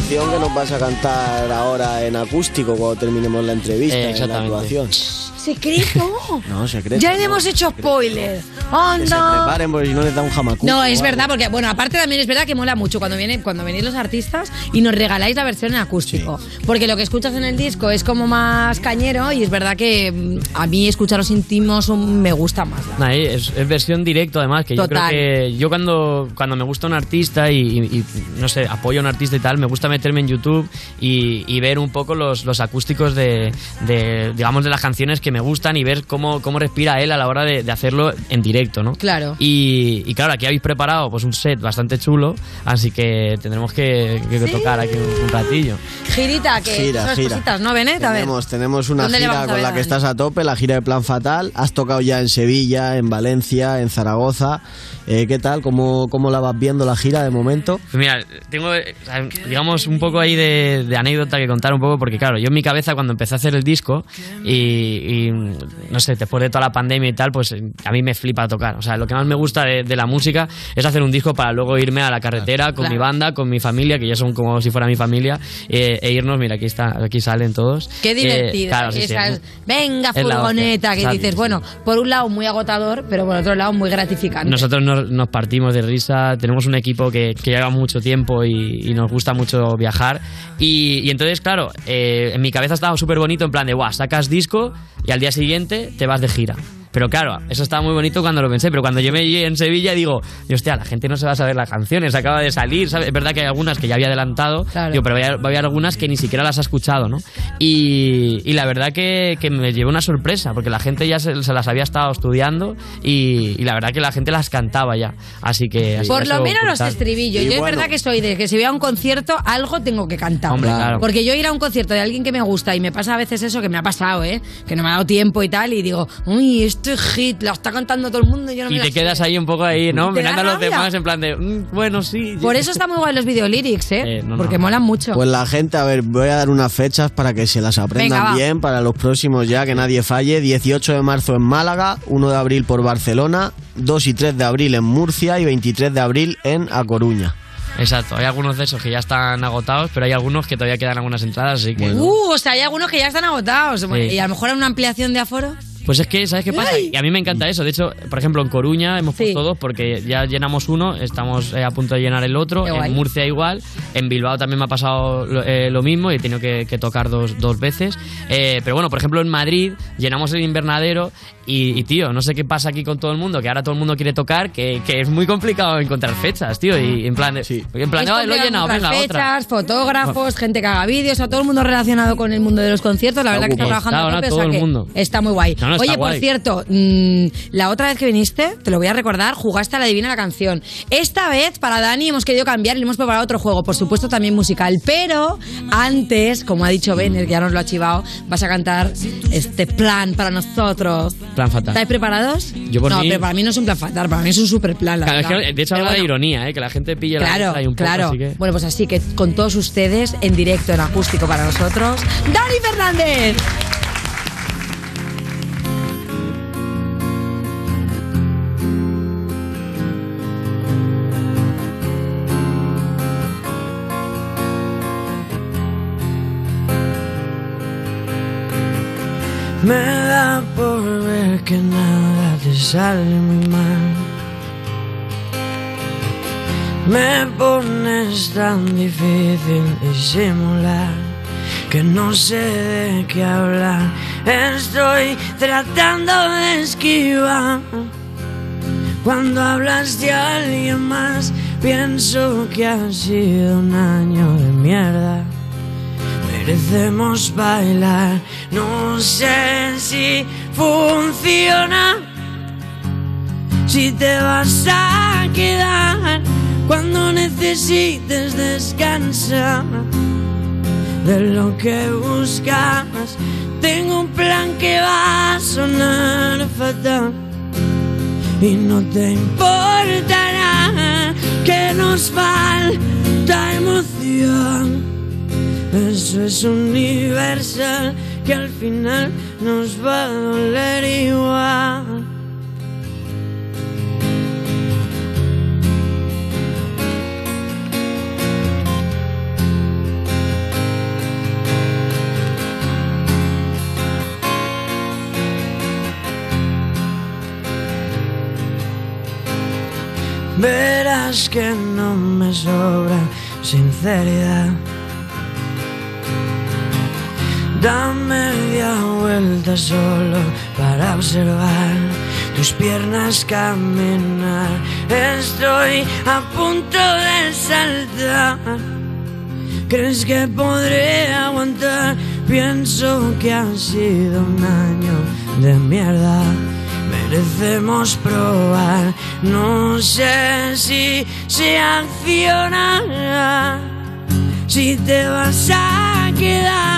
C: Canción que nos vas a cantar ahora en acústico cuando terminemos la entrevista,
J: Eh,
C: en la actuación.
D: Secreto.
C: No, secreto.
D: ya
C: no.
D: le hemos hecho spoiler.
C: Que se
D: ¡Anda!
C: preparen porque si no les da un jamacú.
D: No, es verdad, porque bueno, aparte también es verdad que mola mucho cuando vienen, cuando venís los artistas y nos regaláis la versión en acústico. Porque lo que escuchas en el disco es como más cañero y es verdad que mm, a mí escuchar los íntimos me gusta más.
J: Nah, es, es versión directo además, que
D: Total.
J: yo creo que yo cuando, cuando me gusta un artista y, y- y, no sé, apoyo a un artista y tal, me gusta meterme en YouTube y, y ver un poco los, los acústicos de, de, digamos, de las canciones que me gustan y ver cómo, cómo respira él a la hora de, de hacerlo en directo, ¿no?
D: Claro.
J: Y, y claro, aquí habéis preparado pues un set bastante chulo, así que tendremos que, que tocar aquí un, un ratillo.
D: Girita, que
C: Gira,
D: son
C: gira.
D: cositas, ¿no, Benet? A ver.
C: Tenemos, una
D: ¿Dónde le
C: gira con la que estás a tope, la gira de Plan Fatal. Has tocado ya en Sevilla, en Valencia, en Zaragoza. Eh, ¿Qué tal? ¿Cómo, ¿Cómo la vas viendo la gira de momento?
J: Pues mira, tengo, eh, digamos, un poco ahí de, de anécdota que contar un poco, porque claro, yo en mi cabeza cuando empecé a hacer el disco y, y, no sé, después de toda la pandemia y tal, pues eh, a mí me flipa tocar. O sea, lo que más me gusta de, de la música es hacer un disco para luego irme a la carretera con
D: Claro.
J: mi banda, con mi familia, que ya son como si fuera mi familia, eh, e irnos, mira, aquí, está, aquí salen todos.
D: Qué
J: Eh,
D: divertido.
J: claro, sí, sí,
D: Esa
J: es
D: es- venga, furgoneta, que dices, bueno, por un lado muy agotador, pero por otro lado muy gratificante.
J: Nosotros nos, nos partimos de risa, tenemos un equipo que, que lleva mucho tiempo y, y nos gusta mucho viajar. Y, entonces, claro, eh, en mi cabeza estaba súper bonito en plan de, guau, sacas disco y al día siguiente te vas de gira. Pero claro, eso estaba muy bonito cuando lo pensé, pero cuando yo me llegué en Sevilla digo, y hostia, la gente no se va a saber las canciones, acaba de salir, ¿sabes? Es verdad que hay algunas que ya había adelantado,
D: Claro.
J: digo, pero va a, va a haber algunas que ni siquiera las ha escuchado, ¿no? Y, y la verdad que, que me llevé una sorpresa, porque la gente ya se, se las había estado estudiando y, y la verdad que la gente las cantaba ya. Así que... así
D: Por lo menos los estribillos. Yo es verdad que soy de que si voy a un concierto, algo tengo que cantar.
J: Hombre, claro.
D: Porque yo ir a un concierto de alguien que me gusta y me pasa a veces eso que me ha pasado, ¿eh? Que no me ha dado tiempo y tal, y digo, uy, este hit, lo está cantando todo el mundo y yo no me
J: Y
D: la
J: te quedas ahí un poco ahí, ¿no? Mirando a los demás en plan de, "Mm, bueno, sí.
D: Por eso está muy guay los videolyrics, ¿eh?
J: Eh, no, no.
D: Porque molan mucho.
C: Pues la gente, a ver, voy a dar unas fechas para que se las aprendan
D: Venga,
C: bien para los próximos ya, que nadie falle. 18 de marzo en Málaga, 1 de abril por Barcelona, 2 y 3 de abril en Murcia y 23 de abril en A Coruña.
J: Exacto, hay algunos de esos que ya están agotados, pero hay algunos que todavía quedan algunas entradas, así que...
D: Uh, o sea, hay algunos que ya están agotados.
J: Sí.
D: Y a lo mejor una ampliación de aforo.
J: Pues es que, ¿sabes qué pasa? Y a mí me encanta eso. De hecho, por ejemplo, en Coruña hemos puesto dos porque ya llenamos uno, estamos eh, a punto de llenar el otro.
D: Qué guay.
J: En Murcia igual. En Bilbao también me ha pasado lo, eh, lo mismo y he tenido que, que tocar dos, dos veces. Eh, pero bueno, por ejemplo, en Madrid llenamos el invernadero y, y, tío, no sé qué pasa aquí con todo el mundo, que ahora todo el mundo quiere tocar, que, que es muy complicado encontrar fechas, tío. Y en plan de, en plan "Ay, lo he llenado, venga, otra.
D: fechas, fotógrafos, gente que haga vídeos, a todo el mundo relacionado con el mundo de los conciertos. La verdad que está trabajando
J: Está ahora
D: tope, o
J: todo
D: sea
J: el mundo.
D: Está muy guay.
J: No, no, está
D: Oye, por cierto, mm, la otra vez que viniste, te lo voy a recordar, jugaste a la Divina la canción. Esta vez, para Dani, hemos querido cambiar y le hemos preparado otro juego, por supuesto también musical. Pero antes, como ha dicho Benner, que ya nos lo ha chivado, vas a cantar este plan para nosotros.
J: Plan fatal.
D: ¿Estáis preparados?
J: Yo por
D: no,
J: mí-
D: pero para mí no es un plan fatal, para mí es un super plan. la
J: Claro, es
D: verdad.
J: que, de hecho habla de ironía, ¿eh? que la gente pille la
D: Claro,
J: ahí un poco,
D: claro.
J: así que...
D: Bueno, pues así que con todos ustedes en directo, en acústico para nosotros, Dani Fernández.
O: Me da por ver que nada te sale muy mal. Me pones tan difícil disimular que no sé de qué hablar. Estoy tratando de esquivar. Cuando hablas de alguien más, pienso que ha sido un año de mierda. Merecemos bailar, no sé si funciona. Si te vas a quedar cuando necesites descansar de lo que buscas. Tengo un plan que va a sonar fatal y no te importará que nos falta emoción. Eso es universal que al final nos va a doler igual. Verás que no me sobra sinceridad. Da media vuelta solo para observar tus piernas caminar. Estoy a punto de saltar. ¿Crees que podré aguantar? Pienso que ha sido un año de mierda. Merecemos probar. No sé si se accionará. Si te vas a quedar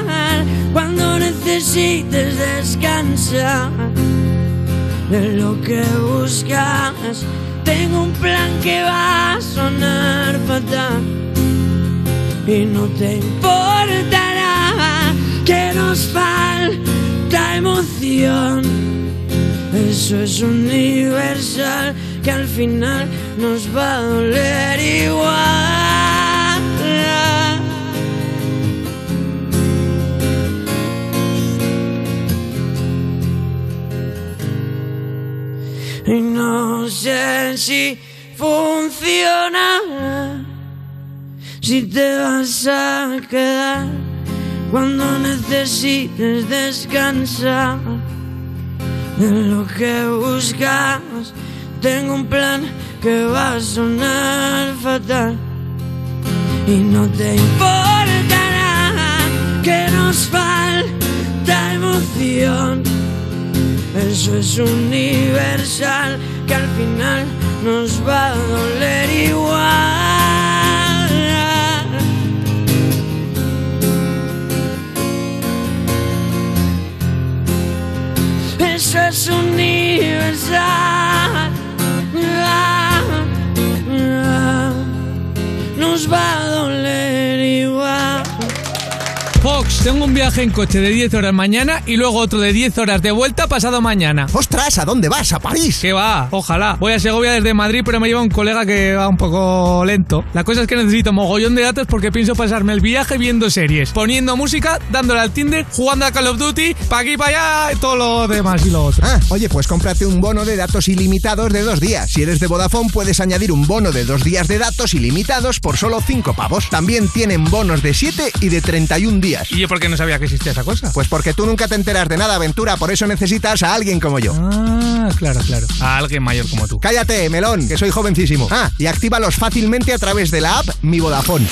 O: cuando necesites descansar de lo que buscas. Tengo un plan que va a sonar fatal y no te importará que nos falta emoción. Eso es universal que al final nos va a doler igual. Y no sé si funciona. Si te vas a quedar cuando necesites descansar de lo que buscas. Tengo un plan que va a sonar fatal y no te importará que nos falta Eso es universal que al final nos va a doler igual. Eso es universal. Nos va a doler
P: tengo un viaje en coche de 10 horas mañana y luego otro de 10 horas de vuelta pasado mañana.
K: ¡Ostras! ¿A dónde vas? ¿A París?
P: ¿Qué va? Ojalá. Voy a Segovia desde Madrid, pero me lleva un colega que va un poco lento. La cosa es que necesito mogollón de datos porque pienso pasarme el viaje viendo series, poniendo música, dándole al Tinder, jugando a Call of Duty, pa' aquí, para allá, y todo lo demás y lo otro.
K: Ah, oye, pues cómprate un bono de datos ilimitados de dos días. Si eres de Vodafone, puedes añadir un bono de dos días de datos ilimitados por solo 5 pavos. También tienen bonos de 7 y de 31 días.
P: ¿Y yo por qué no sabía que existía esa cosa?
K: Pues porque tú nunca te enteras de nada, aventura, por eso necesitas a alguien como yo.
P: Ah, claro, claro. A alguien mayor como tú.
K: Cállate, melón, que soy jovencísimo. Ah, y actívalos fácilmente a través de la app Mi Vodafone.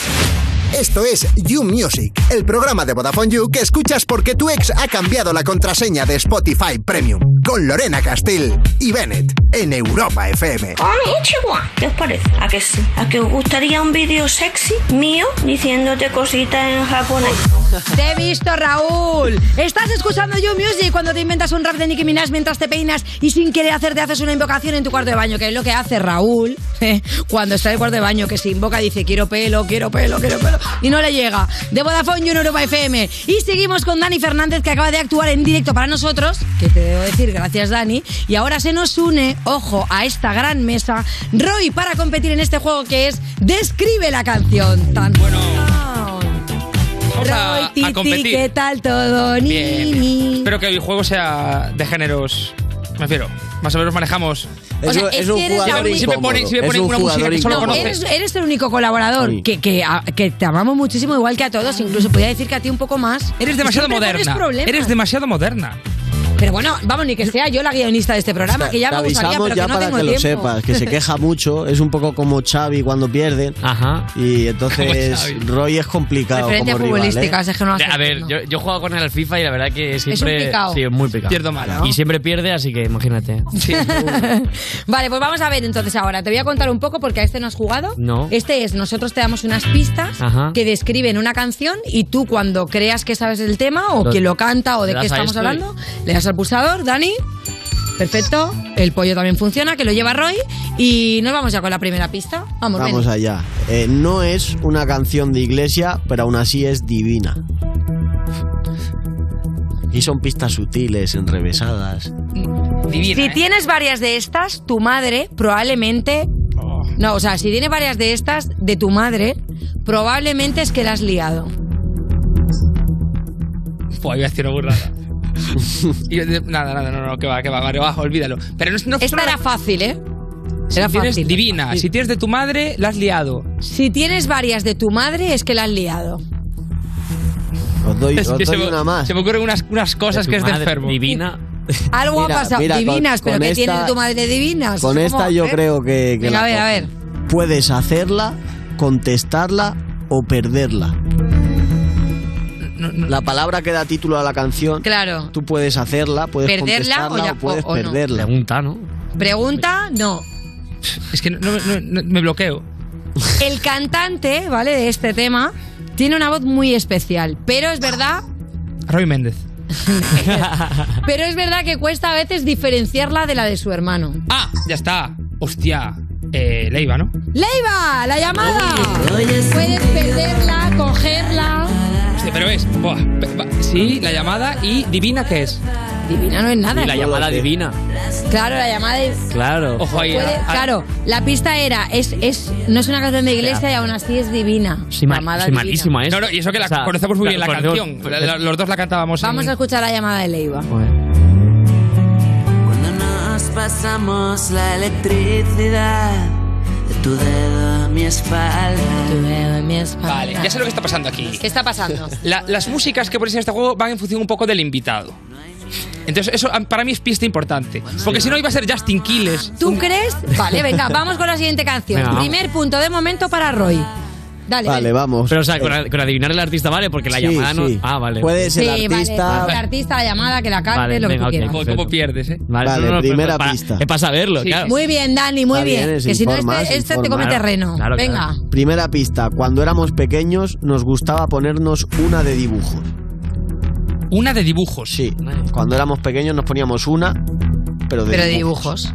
K: Esto es You Music, el programa de Vodafone You que escuchas porque tu ex ha cambiado la contraseña de Spotify Premium. Con Lorena Castell y Bennett en Europa FM.
Q: Konnichiwa. ¿Qué os parece? ¿A que sí? ¿A que os gustaría un vídeo sexy mío diciéndote cositas en japonés?
D: Te he visto, Raúl. Estás escuchando You Music cuando te inventas un rap de Nicki Minaj mientras te peinas y sin querer hacerte haces una invocación en tu cuarto de baño, que es lo que hace Raúl eh, cuando está en el cuarto de baño, que se invoca y dice quiero pelo, quiero pelo, quiero pelo, y no le llega. De Vodafone en Europa FM. Y seguimos con Dani Fernández, que acaba de actuar en directo para nosotros, que te debo decir, gracias Dani. Y ahora se nos une, ojo, a esta gran mesa, Roy, para competir en este juego que es Describe la canción. Tan bueno. Roy,
R: a
D: Titi,
R: competir.
D: ¿qué tal todo?
R: Bien. Espero que el juego sea de géneros. Me refiero. Más o menos manejamos.
D: O sea, es que eres la
R: Siempre-
D: única-
R: siempre ponen, siempre ponen una música que solo
D: No,
R: conoces.
D: eres, eres el único colaborador que, que, a- que te amamos muchísimo, igual que a todos. Incluso podría decir que a ti un poco más.
R: Eres demasiado moderna. Eres demasiado moderna.
D: Pero bueno, vamos, ni que sea yo la guionista de este programa, que ya
C: Te
D: me gustaría,
C: avisamos
D: pero
C: ya
D: que no
C: para
D: tengo
C: que lo
D: tiempo.
C: sepas, que se queja mucho, es un poco como Xavi cuando pierden.
A: Ajá.
C: Y entonces. Roy es complicado
D: Referencias
C: como rival, ¿eh?
D: es que no las
J: A ver, yo, yo he jugado con él al FIFA y la verdad que siempre.
D: un picao.
J: Sí, es muy picado.
R: Pierdo mal.
J: Y siempre pierde, así que imagínate.
D: Vale, pues vamos a ver entonces ahora. Te voy a contar un poco porque a este no has jugado.
J: No.
D: Este es, nosotros te damos unas pistas
J: Ajá.
D: que describen una canción y tú cuando creas que sabes el tema o
J: Lo-
D: quién lo canta o de
J: le
D: qué estamos
J: esto y-
D: hablando, le das al pulsador, Dani. Perfecto. El pollo también funciona, que lo lleva Roy. Y nos vamos ya con la primera pista. Vamos,
C: Vamos
D: ven.
C: allá. Eh, no es una canción de iglesia, pero aún así es divina. Y son pistas sutiles, enrevesadas.
R: ¿eh?
D: Si tienes varias de estas, tu madre probablemente.
R: Oh.
D: No, o sea, si tiene varias de estas de tu madre, probablemente es que la has liado.
R: Fua, iba a decir una burrada. Y yo nada, nada, no, no, que va, que va, vale, va, olvídalo. Pero no, no
D: Esta era fácil, ¿eh?
R: si
D: Era
R: tienes
D: fácil.
R: divina, si tienes de tu madre, la has liado.
D: Si tienes varias de tu madre, es que la has liado.
C: Os doy, os
R: se me-
C: una más.
R: Se me ocurren unas, unas cosas que es de enfermo.
A: Divina.
D: Algo
C: Mira,
D: ha pasado.
C: mira, con-
D: divinas, pero
C: con
D: que
C: esta-
D: tiene tu madre divinas.
C: Con
D: Es
C: esta yo
D: ¿eh?
C: creo que, que
D: Venga,
C: la
D: a ver, a ver.
C: Puedes hacerla, contestarla o perderla. La palabra que da título a la canción.
D: Claro.
C: Tú puedes hacerla, puedes
D: ¿Perderla o ya-
C: o puedes
D: o- o no?
C: perderla.
R: Pregunta, ¿no?
D: Pregunta, no.
R: Es que no, no- no- no- me bloqueo.
D: El cantante, ¿vale? De este tema, tiene una voz muy especial. Pero es verdad.
R: Roy Méndez.
D: Pero es verdad que cuesta a veces diferenciarla de la de su hermano.
R: Ah, ya está. Hostia. Eh, Leiva, ¿no?
D: ¡Leiva! ¡La llamada! Puedes perderla, cogerla.
R: Pero es. buah, sí, la llamada y divina, ¿qué es?
D: Divina no es nada.
A: Y la llamada divina.
D: Claro, la llamada es.
A: Claro.
R: Ojo ahí.
D: Puede-
R: a- a-
D: claro, la pista era, es, es, no es una canción de iglesia y aún así es divina.
R: Sí, ma-
D: Llamada
R: sí,
D: divina.
R: malísima, ¿eh? No, no, y eso que la
A: O sea,
R: conocemos muy bien la canción.
A: conocemos-
R: La- la- los dos la cantábamos.
D: Vamos
R: en-
D: a escuchar la llamada de Leiva.
O: Cuando nos pasamos la electricidad de tu dedo mi espalda.
D: Tu dedo en mi espalda.
R: Vale, ya sé lo que está pasando aquí.
D: ¿Qué está pasando?
R: La- las músicas que pones en este juego van en función un poco del invitado. Entonces, eso ah, para mí es pista importante. Porque si no, iba a ser Justin Quiles.
D: ¿Tú crees? Vale, venga, vamos con la siguiente canción.
A: Venga, vamos.
D: Primer punto de momento para Roy. Dale.
C: Vale, vamos.
A: Pero, o sea, con, a- con adivinar el artista vale, porque la
C: Sí,
A: llamada no.
C: sí.
A: Ah, vale.
C: Puede ser
D: Sí,
C: el
D: vale,
C: artista.
D: el artista, la llamada, que la cante,
A: Vale,
D: lo que
A: venga,
D: quieras.
R: ¿Cómo, cómo pierdes, eh?
C: Vale, primera
A: para-
C: pista.
A: Es para saberlo,
R: Sí,
A: claro.
D: Muy bien, Dani, muy bien. que si no, este,
C: es
D: este te come terreno.
A: Claro,
D: venga.
C: Primera pista. Cuando éramos pequeños nos gustaba ponernos una de dibujos.
R: Una de dibujos.
C: Sí. Cuando éramos pequeños nos poníamos una, pero de
D: Pero de
C: dibujos.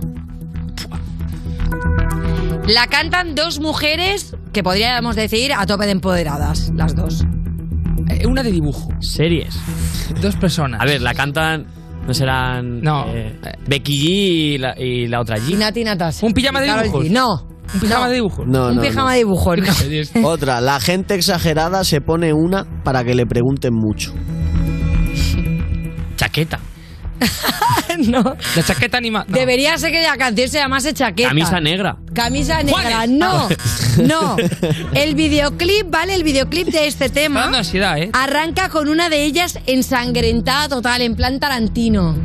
D: La cantan dos mujeres que podríamos decir a tope de empoderadas, las dos.
R: Eh, una de dibujo.
A: Series.
R: Dos personas.
A: A ver, la cantan. No serán.
R: No.
A: eh, Becky G y la, y la otra G.
D: Nati Natasha.
R: ¿Un pijama de
D: Y Karol
R: dibujos?
D: G. No.
R: Un pijama
D: No.
R: de dibujos.
C: No,
D: Un
C: no,
D: pijama
C: no.
D: de dibujos. no.
C: Otra, la gente exagerada se pone una para que le pregunten mucho.
A: Chaqueta.
D: no.
R: La chaqueta anima. no.
D: Debería ser que la canción se llamase chaqueta.
A: Camisa negra.
D: Camisa negra, no, no. El videoclip, ¿vale? El videoclip de este tema
R: ansiedad, ¿eh?
D: arranca con una de ellas ensangrentada total, en plan Tarantino.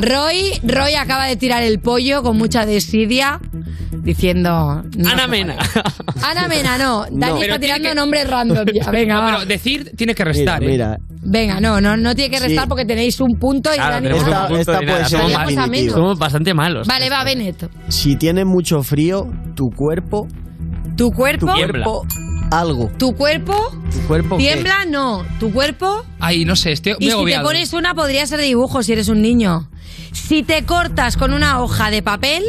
D: Roy, Roy acaba de tirar el pollo con mucha desidia diciendo. no
J: Ana Mena.
D: Ana Mena, no. Dani está tirando
R: que-
D: nombres random. ya. Venga,
R: No,
D: va.
R: pero decir tiene que restar, ¿eh?
C: Mira,
D: Venga, no, no, no tiene que restar
C: Sí.
D: porque tenéis un punto y
J: Claro,
D: Dani
J: punto
C: esta puede ser
J: Somos, bastante malos.
D: Vale, va, Bennett.
C: si tiene mucho frío, tu cuerpo,
D: Tu cuerpo.
C: tu cuerpo, algo.
D: Tu cuerpo.
C: Tu cuerpo. ¿qué?
D: Tiembla, no. Tu cuerpo.
R: Ay, no sé, estoy
D: Y
R: muy
D: si te pones una, podría ser de dibujo si eres un niño. Si te cortas con una hoja de papel,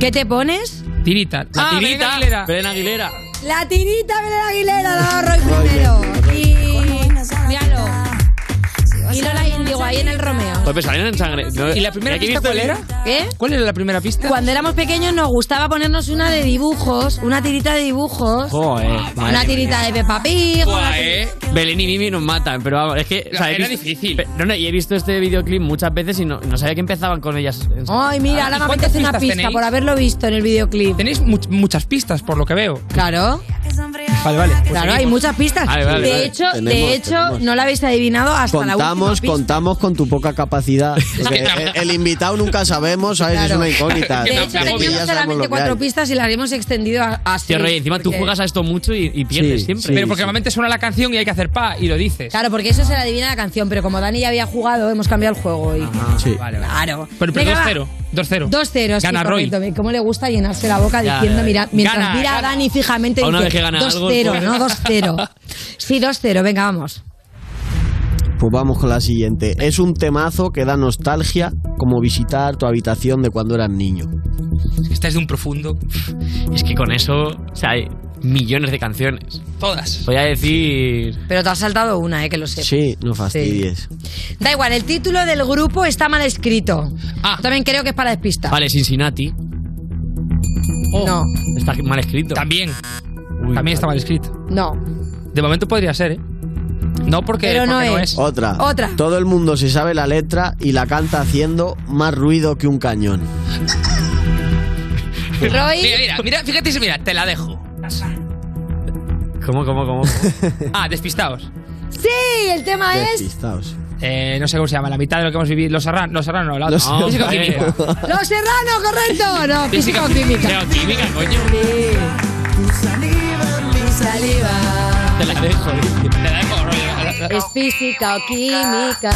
D: ¿qué te pones?
R: Tirita.
J: La
R: Ah, Belén
J: tirita.
R: Aguilera.
J: Belén Aguilera.
D: La tirita Belén Aguilera, la Roy primero. Y. Lola Índigo ahí en el Romeo.
J: Pues me en sangre. No,
R: ¿Y la primera pista cuál era?
D: ¿Qué?
R: ¿Cuál era la primera pista?
D: Cuando éramos pequeños nos gustaba ponernos una de dibujos, una tirita de dibujos,
J: Joder,
D: una tirita
J: mía.
D: de Peppa Pig. una
R: Buah,
D: tirita-
R: eh.
J: Belén y Mimi nos matan, pero vamos, es que. o sea, he
R: Era
J: visto-
R: difícil.
J: No, no, y he visto este videoclip muchas veces y no, no sabía que empezaban con ellas.
D: Ay, mira, ahora
R: ¿Y
D: me apetece una pista
R: tenéis?
D: por haberlo visto en el videoclip.
R: Tenéis much- muchas pistas, por lo que veo.
D: Claro,
R: Vale, vale. pues
D: claro, hay muchas pistas.
J: Vale, vale,
D: de
J: vale.
D: hecho,
C: Tenemos,
D: de hecho,
C: tenemos.
D: no la habéis adivinado hasta la última
C: Contamos,
D: pista.
C: contamos con tu poca capacidad. Porque el, el invitado nunca sabemos, ¿sabes? Es
D: Claro.
C: una incógnita.
D: De hecho, teníamos solamente cuatro pistas y las hemos extendido a, a
J: Tío,
D: seis,
J: Roy, encima tú juegas a esto mucho y, y pierdes
C: Sí,
J: siempre.
C: sí.
R: Pero porque normalmente suena la canción y hay que hacer pa y lo dices.
D: Claro, porque eso se la adivina la canción, pero como Dani ya había jugado, hemos cambiado el juego. Y...
C: Sí.
R: Vale.
D: Claro.
R: Pero, pero
D: Venga, va.
R: 2-0. 2-0.
D: 2-0, sí,
R: Gana Roy.
D: correcto. ¿Cómo le gusta llenarse la boca
J: Ya,
D: diciendo,
J: ya, ya.
D: mira, mientras
R: Gana,
D: mira a. Dani fijamente dice
J: vez que gana algo,
D: 2-0,
J: pues.
D: ¿no? 2-0. Sí, 2-0, venga, vamos.
C: Pues vamos con la siguiente. Es un temazo que da nostalgia como visitar tu habitación de cuando eras niño.
R: Esta es de un profundo.
J: Es que con eso, o sea, hay millones de canciones.
R: Todas.
J: Voy a decir.
D: Pero te has saltado una, eh, que lo sé.
C: Sí, no fastidies.
D: Da igual, el título del grupo está mal escrito.
R: Ah.
D: Yo también creo que es para despistar.
J: Vale, Cincinnati.
R: Oh,
D: No,
J: Está mal escrito.
R: También.
J: Uy,
R: También está mal escrito.
D: no.
R: De momento podría ser, ¿eh? No porque,
D: Pero no
R: porque
D: es.
C: Otra.
D: Otra.
C: Todo el mundo se sabe la letra y la canta haciendo más ruido que un cañón.
D: Roy,
R: Mira, mira, mira, fíjate, si- mira, te la dejo.
J: ¿Cómo, cómo, cómo?
R: Ah, despistados.
D: sí, el tema es
C: Despistados.
R: Eh, no sé cómo se llama, la mitad de lo que hemos vivido. Los Serrano, los Serrano, la otra.
C: Los
R: No,
J: Serrano.
R: físico-química.
D: Los Serrano, correcto. No,
R: Física-
D: físico-química.
J: Geoquímica, coño. Te la dejo.
R: Te la dejo.
D: Es física o química.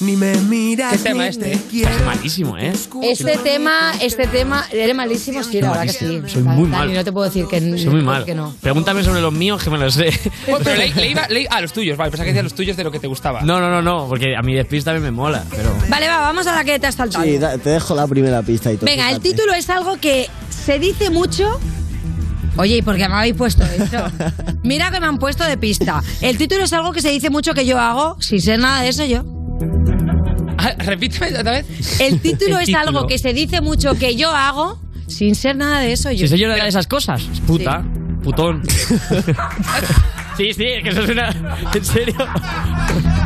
O: Ni me miras.
R: ¿Qué tema este?
J: Es malísimo, ¿eh?
D: Este tema, este tema, eres malísimo, sí, la verdad que sí.
J: Soy muy
D: Dani,
J: mal.
D: no te puedo decir que,
J: Soy muy mal.
D: que no.
J: Pregúntame sobre los míos, que me los sé.
R: Pero le, le iba, le- ah, los tuyos, vale, pensaba que decías los tuyos de lo que te gustaba.
J: No, no, no, no, porque a mi despista también me mola, pero.
D: Vale, va, vamos a la que te has saltado.
C: Sí, te dejo la primera pista y todo.
D: Venga, el título es algo que se dice mucho. Oye, ¿y por qué me habéis puesto eso? Mira que me han puesto de pista. El título es algo que se dice mucho que yo hago, sin ser nada de eso yo.
R: Ah, repíteme otra vez.
D: El título
J: El
D: es
J: título.
D: algo que se dice mucho que yo hago, sin ser nada de eso yo.
J: Si soy yo de esas cosas, es puta, putón. sí, sí, es que eso es una. ¿En serio?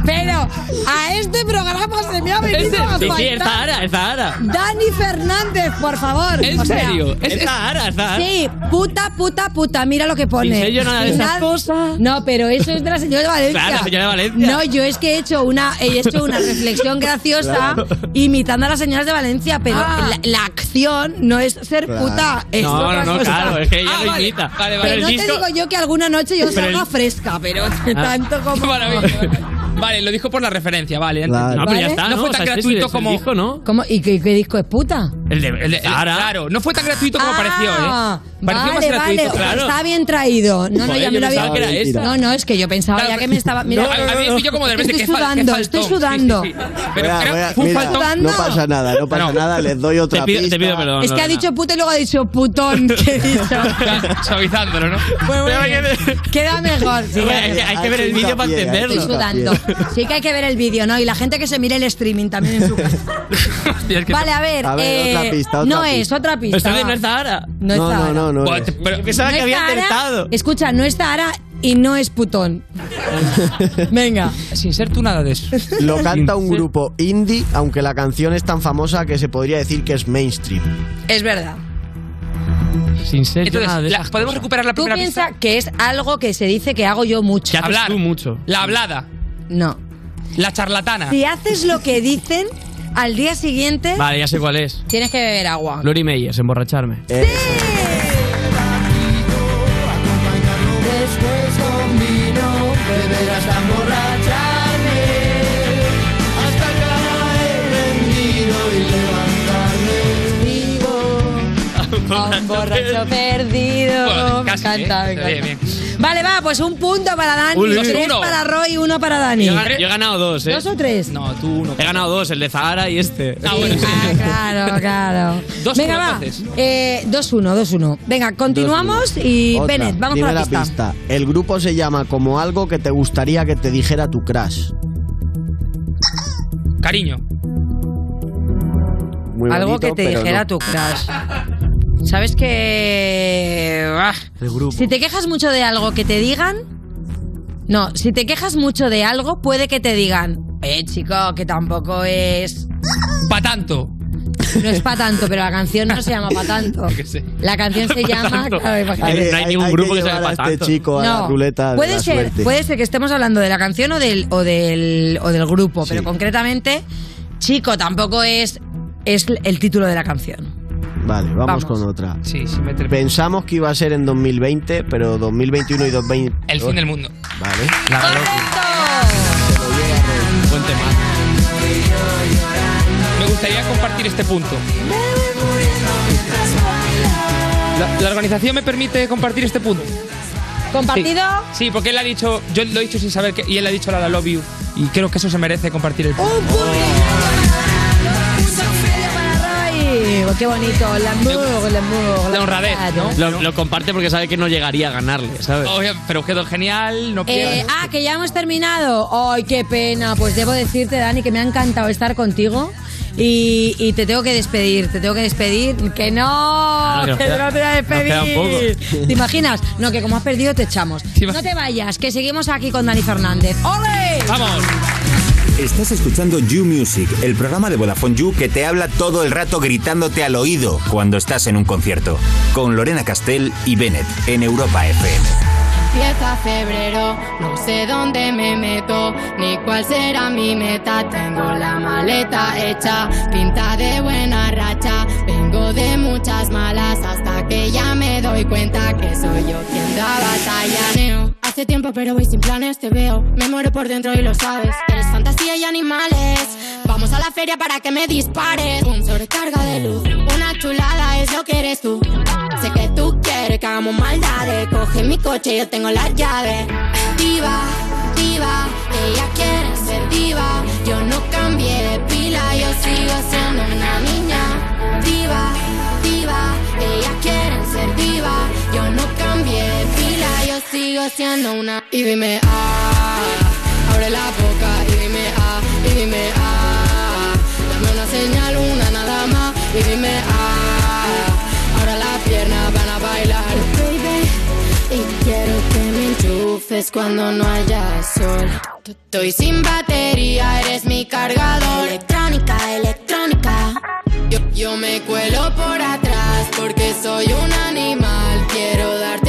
D: Pero a este programa se me ha venido a
J: Sí, sí, es Zahara, es Zahara.
D: Dani Fernández, por favor.
R: ¿En
D: O sea,
R: serio? Es-
J: Zahara, es Zahara.
D: Sí, puta, puta, puta. Mira lo que pone.
J: Sin yo nada de esas cosas.
D: No, pero eso es de la señora de Valencia.
J: Claro, señora de Valencia.
D: No, yo es que he hecho una, he hecho una reflexión graciosa imitando a las señoras de Valencia, pero
R: Ah.
D: la, la acción no es ser
C: Claro.
D: puta. Es
J: No,
D: otra
J: no, no,
D: cosa.
J: claro, es que ella
R: Ah,
J: lo
R: vale,
J: imita.
R: vale, vale.
D: Pero
J: el
D: no
J: disco-
D: te digo yo que alguna noche yo salga
J: el-
D: fresca, pero
J: Ah.
D: tanto como.
R: Maravilla, vale. Lo dijo por la referencia, vale.
C: Claro.
J: No, pero ya
D: ¿Vale?
J: está.
R: No
J: No,
R: fue
J: O
R: tan
J: sea,
R: gratuito como-
J: disco, ¿no?
D: ¿Cómo? ¿Y qué, qué disco es puta?
J: El de,
R: El de- el- claro, no fue tan gratuito como pareció,
D: Ah,
R: ¿eh? Pareció
D: vale,
R: más gratuito,
D: vale,
R: claro.
D: Está bien traído. No, no,
J: Joder,
D: ya me
J: yo
D: lo había.
J: que era
C: esta.
D: No, no, es que yo pensaba
R: Claro,
D: ya que me estaba. Mira,
R: no, a- a mí me pilló como de repente,
D: estoy
R: qué qué
D: sudando,
R: faltón.
D: estoy
R: Sí, sí,
D: sudando.
R: sí. Pero
C: Voy a-
R: creo-
C: voy a-
R: fue un
C: mira,
R: faltón.
C: no pasa nada, no pasa
R: No.
C: nada, les doy otra
J: Te pido,
C: pista.
J: te pido perdón.
D: Es que ha dicho puta y luego ha dicho putón. que he dicho.
R: Suavizándolo, ¿no?
D: Pues muy bien. Queda mejor. sí,
J: hay, que, que ver el vídeo para
C: que
J: entenderlo.
D: Estoy sudando. Sí que hay que ver el vídeo, ¿no? Y la gente que se mire el streaming también en su casa.
R: Que-
D: Vale, a ver.
C: A ver,
D: eh,
C: otra pista, otra
D: no
C: pista.
D: es, otra pista.
J: Esto no es Zahara.
D: No es
C: No, No, es.
R: pero-
J: Pensaba
D: No
J: que había acertado.
D: Escucha, no es Zahara y no es putón. Venga.
R: Sin ser tú nada de eso.
C: Lo canta un grupo indie, aunque la canción es tan famosa que se podría decir que es mainstream.
D: Es verdad.
J: Sin ser
R: Entonces,
J: nada de
R: la-
J: esas
R: ¿podemos
J: cosas.
R: recuperar la
D: Tú
R: primera
D: piensas
R: pista?
D: que es algo que se dice que hago yo mucho.
J: Que haces
R: Hablar.
J: tú mucho.
R: La hablada.
D: No.
R: La charlatana.
D: Si haces lo que dicen, al día siguiente
J: Vale, ya sé cuál es.
D: tienes que beber agua.
J: Glory Meyers, emborracharme.
D: Borracho perdido.
R: Bueno,
D: me
R: casi,
D: encanta, me
R: ¿eh?
D: encanta.
R: Bien, bien.
D: Vale, va, pues un punto para Dani,
J: Uy,
D: tres
J: uno.
D: para Roy y uno para Dani.
J: Yo he, gan- yo he ganado dos, ¿eh?
D: ¿Dos o tres?
R: No, tú uno.
J: He ganado dos, el de Zahara y este.
R: Ah, bueno, sí.
D: Ah, claro, claro.
R: Dos
D: Venga,
R: uno,
D: va.
R: entonces.
D: Eh, 2-1, 2-1. Venga, continuamos y
C: Otra.
D: Bennett, vamos
C: Dime
D: con la pista.
C: El grupo se llama como algo que te gustaría que te dijera tu crush.
R: Cariño.
C: Muy
D: Algo
C: bonito,
D: que te dijera
C: no.
D: tu crush. ¿Sabes que ah,
C: El grupo.
D: Si te quejas mucho de algo que te digan. No, si te quejas mucho de algo, puede que te digan. Eh, chico, que tampoco es.
R: Pa' tanto.
D: No es para tanto, pero la canción no se llama para tanto.
R: Sé.
D: La canción se llama. claro,
J: no hay ningún grupo que se llame
C: a
J: pa'
C: este
J: tanto.
C: chico a la
D: No,
C: ruleta de
D: puede
C: la
D: ser,
C: suerte.
D: puede ser que estemos hablando de la canción o del o del o del grupo, pero concretamente, chico, tampoco es es el título de la canción.
C: Vale, vamos,
D: Vamos.
C: con otra.
R: Sí, sí, me termino.
C: Pensamos que iba a ser en 2020, pero 2021 y 2020.
R: El fin del mundo.
C: Vale.
J: Buen tema.
R: Me gustaría compartir este punto. La, la organización me permite compartir este punto.
D: ¿Compartido?
R: Sí, sí, porque él ha dicho, yo lo he dicho sin saber que, y él ha dicho la I love you. Y creo que eso se merece compartir el punto.
D: Qué bonito, l'amour, l'amour.
R: La honradez, ¿no?
J: Lo, lo comparte porque sabe que no llegaría a ganarle, ¿sabes?
R: Obvio, pero quedó genial, no
D: Eh, ah, que ya hemos terminado. Ay, qué pena. Pues debo decirte, Dani, que me ha encantado estar contigo. Y, y te tengo que despedir, te tengo que despedir. Que no,
J: Ah,
D: que
J: queda-
D: no te voy a despedir. ¿Te imaginas? No, que como has perdido te echamos. No te vayas, que seguimos aquí con Dani Fernández. ¡Ole!
R: ¡Vamos!
A: Estás escuchando You Music, el programa de Vodafone You que te habla todo el rato gritándote al oído cuando estás en un concierto. Con Lorena Castell y Bennett en Europa FM.
S: Empieza febrero, no sé dónde me meto, ni cuál será mi meta. Tengo la maleta hecha, pinta de buena racha. Vengo de muchas malas hasta que ya me doy cuenta que soy yo quien da batalla. Hace tiempo pero voy sin planes, te veo. Me muero por dentro y lo sabes. Eres fantasía y animales. Vamos a la feria para que me dispares. Un sobrecarga de luz, una chulada es lo que eres tú. Sé que tú quieres que hagamos maldades. Coge mi coche, yo tengo las llaves. Diva, diva, ella quiere ser diva. Yo no cambié de pila, yo sigo siendo una niña. Diva, diva, ella quiere ser diva. Yo no cambié pila, sigo siendo una. Y dime ah, abre la boca y dime ah, y dime ah. Dame una señal, una nada más y dime ah. Ahora las piernas van a bailar, baby. Y quiero que me enchufes cuando no haya sol. Estoy sin batería, eres mi cargador. Electrónica, electrónica. Yo, yo me cuelo por atrás porque soy un animal. Quiero darte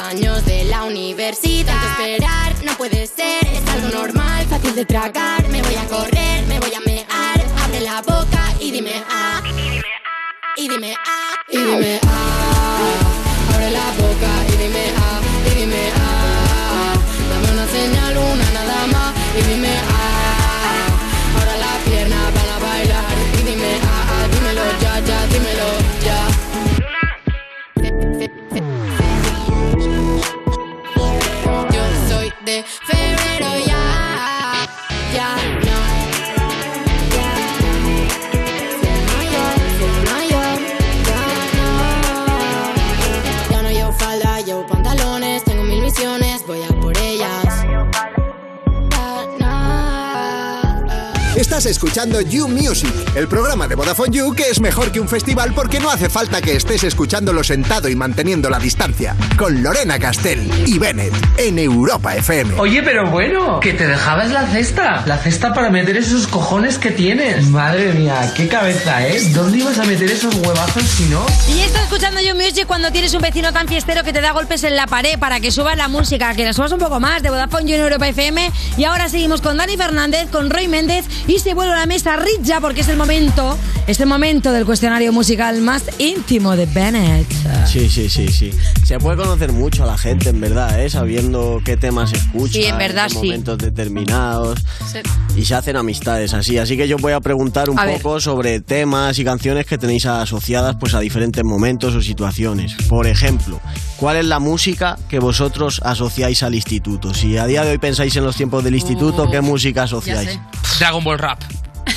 S: baños de la universidad. Tanto esperar no puede ser, es algo normal, fácil de tragar. Me voy a correr, me voy a mear. Abre la boca y dime ah. Y dime ah. Y dime ah. Abre la boca y dime ah. Y dime ah. Dame una señal, una nada más. Y dime ah.
K: Escuchando You Music, el programa de Vodafone You que es mejor que un festival porque no hace falta que estés escuchándolo sentado y manteniendo la distancia. Con Lorena Castell y Bennett en Europa FM.
T: Oye, pero bueno, que te dejabas la cesta. La cesta para meter esos cojones que tienes. Madre mía, qué cabeza, ¿eh? ¿Dónde ibas a meter esos huevazos si no?
D: Y estás escuchando You Music cuando tienes un vecino tan fiestero que te da golpes en la pared para que subas la música, que la subas un poco más de Vodafone You en Europa FM. Y ahora seguimos con Dani Fernández, con Roy Méndez y se vuelve a la mesa Ritja porque es el momento, es el momento del cuestionario musical más íntimo de Bennett.
C: Sí, sí, sí, sí. Se puede conocer mucho a la gente, en verdad, ¿eh? sabiendo qué temas escucha.
D: Sí, en verdad,
C: qué
D: sí.
C: momentos determinados. Y se hacen amistades así. Así que yo voy a preguntar un
D: A ver.
C: poco sobre temas y canciones que tenéis asociadas pues a diferentes momentos o situaciones. Por ejemplo, ¿cuál es la música que vosotros asociáis al instituto? Si a día de hoy pensáis en los tiempos del instituto, ¿qué música asociáis?
R: Dragon Ball Rap.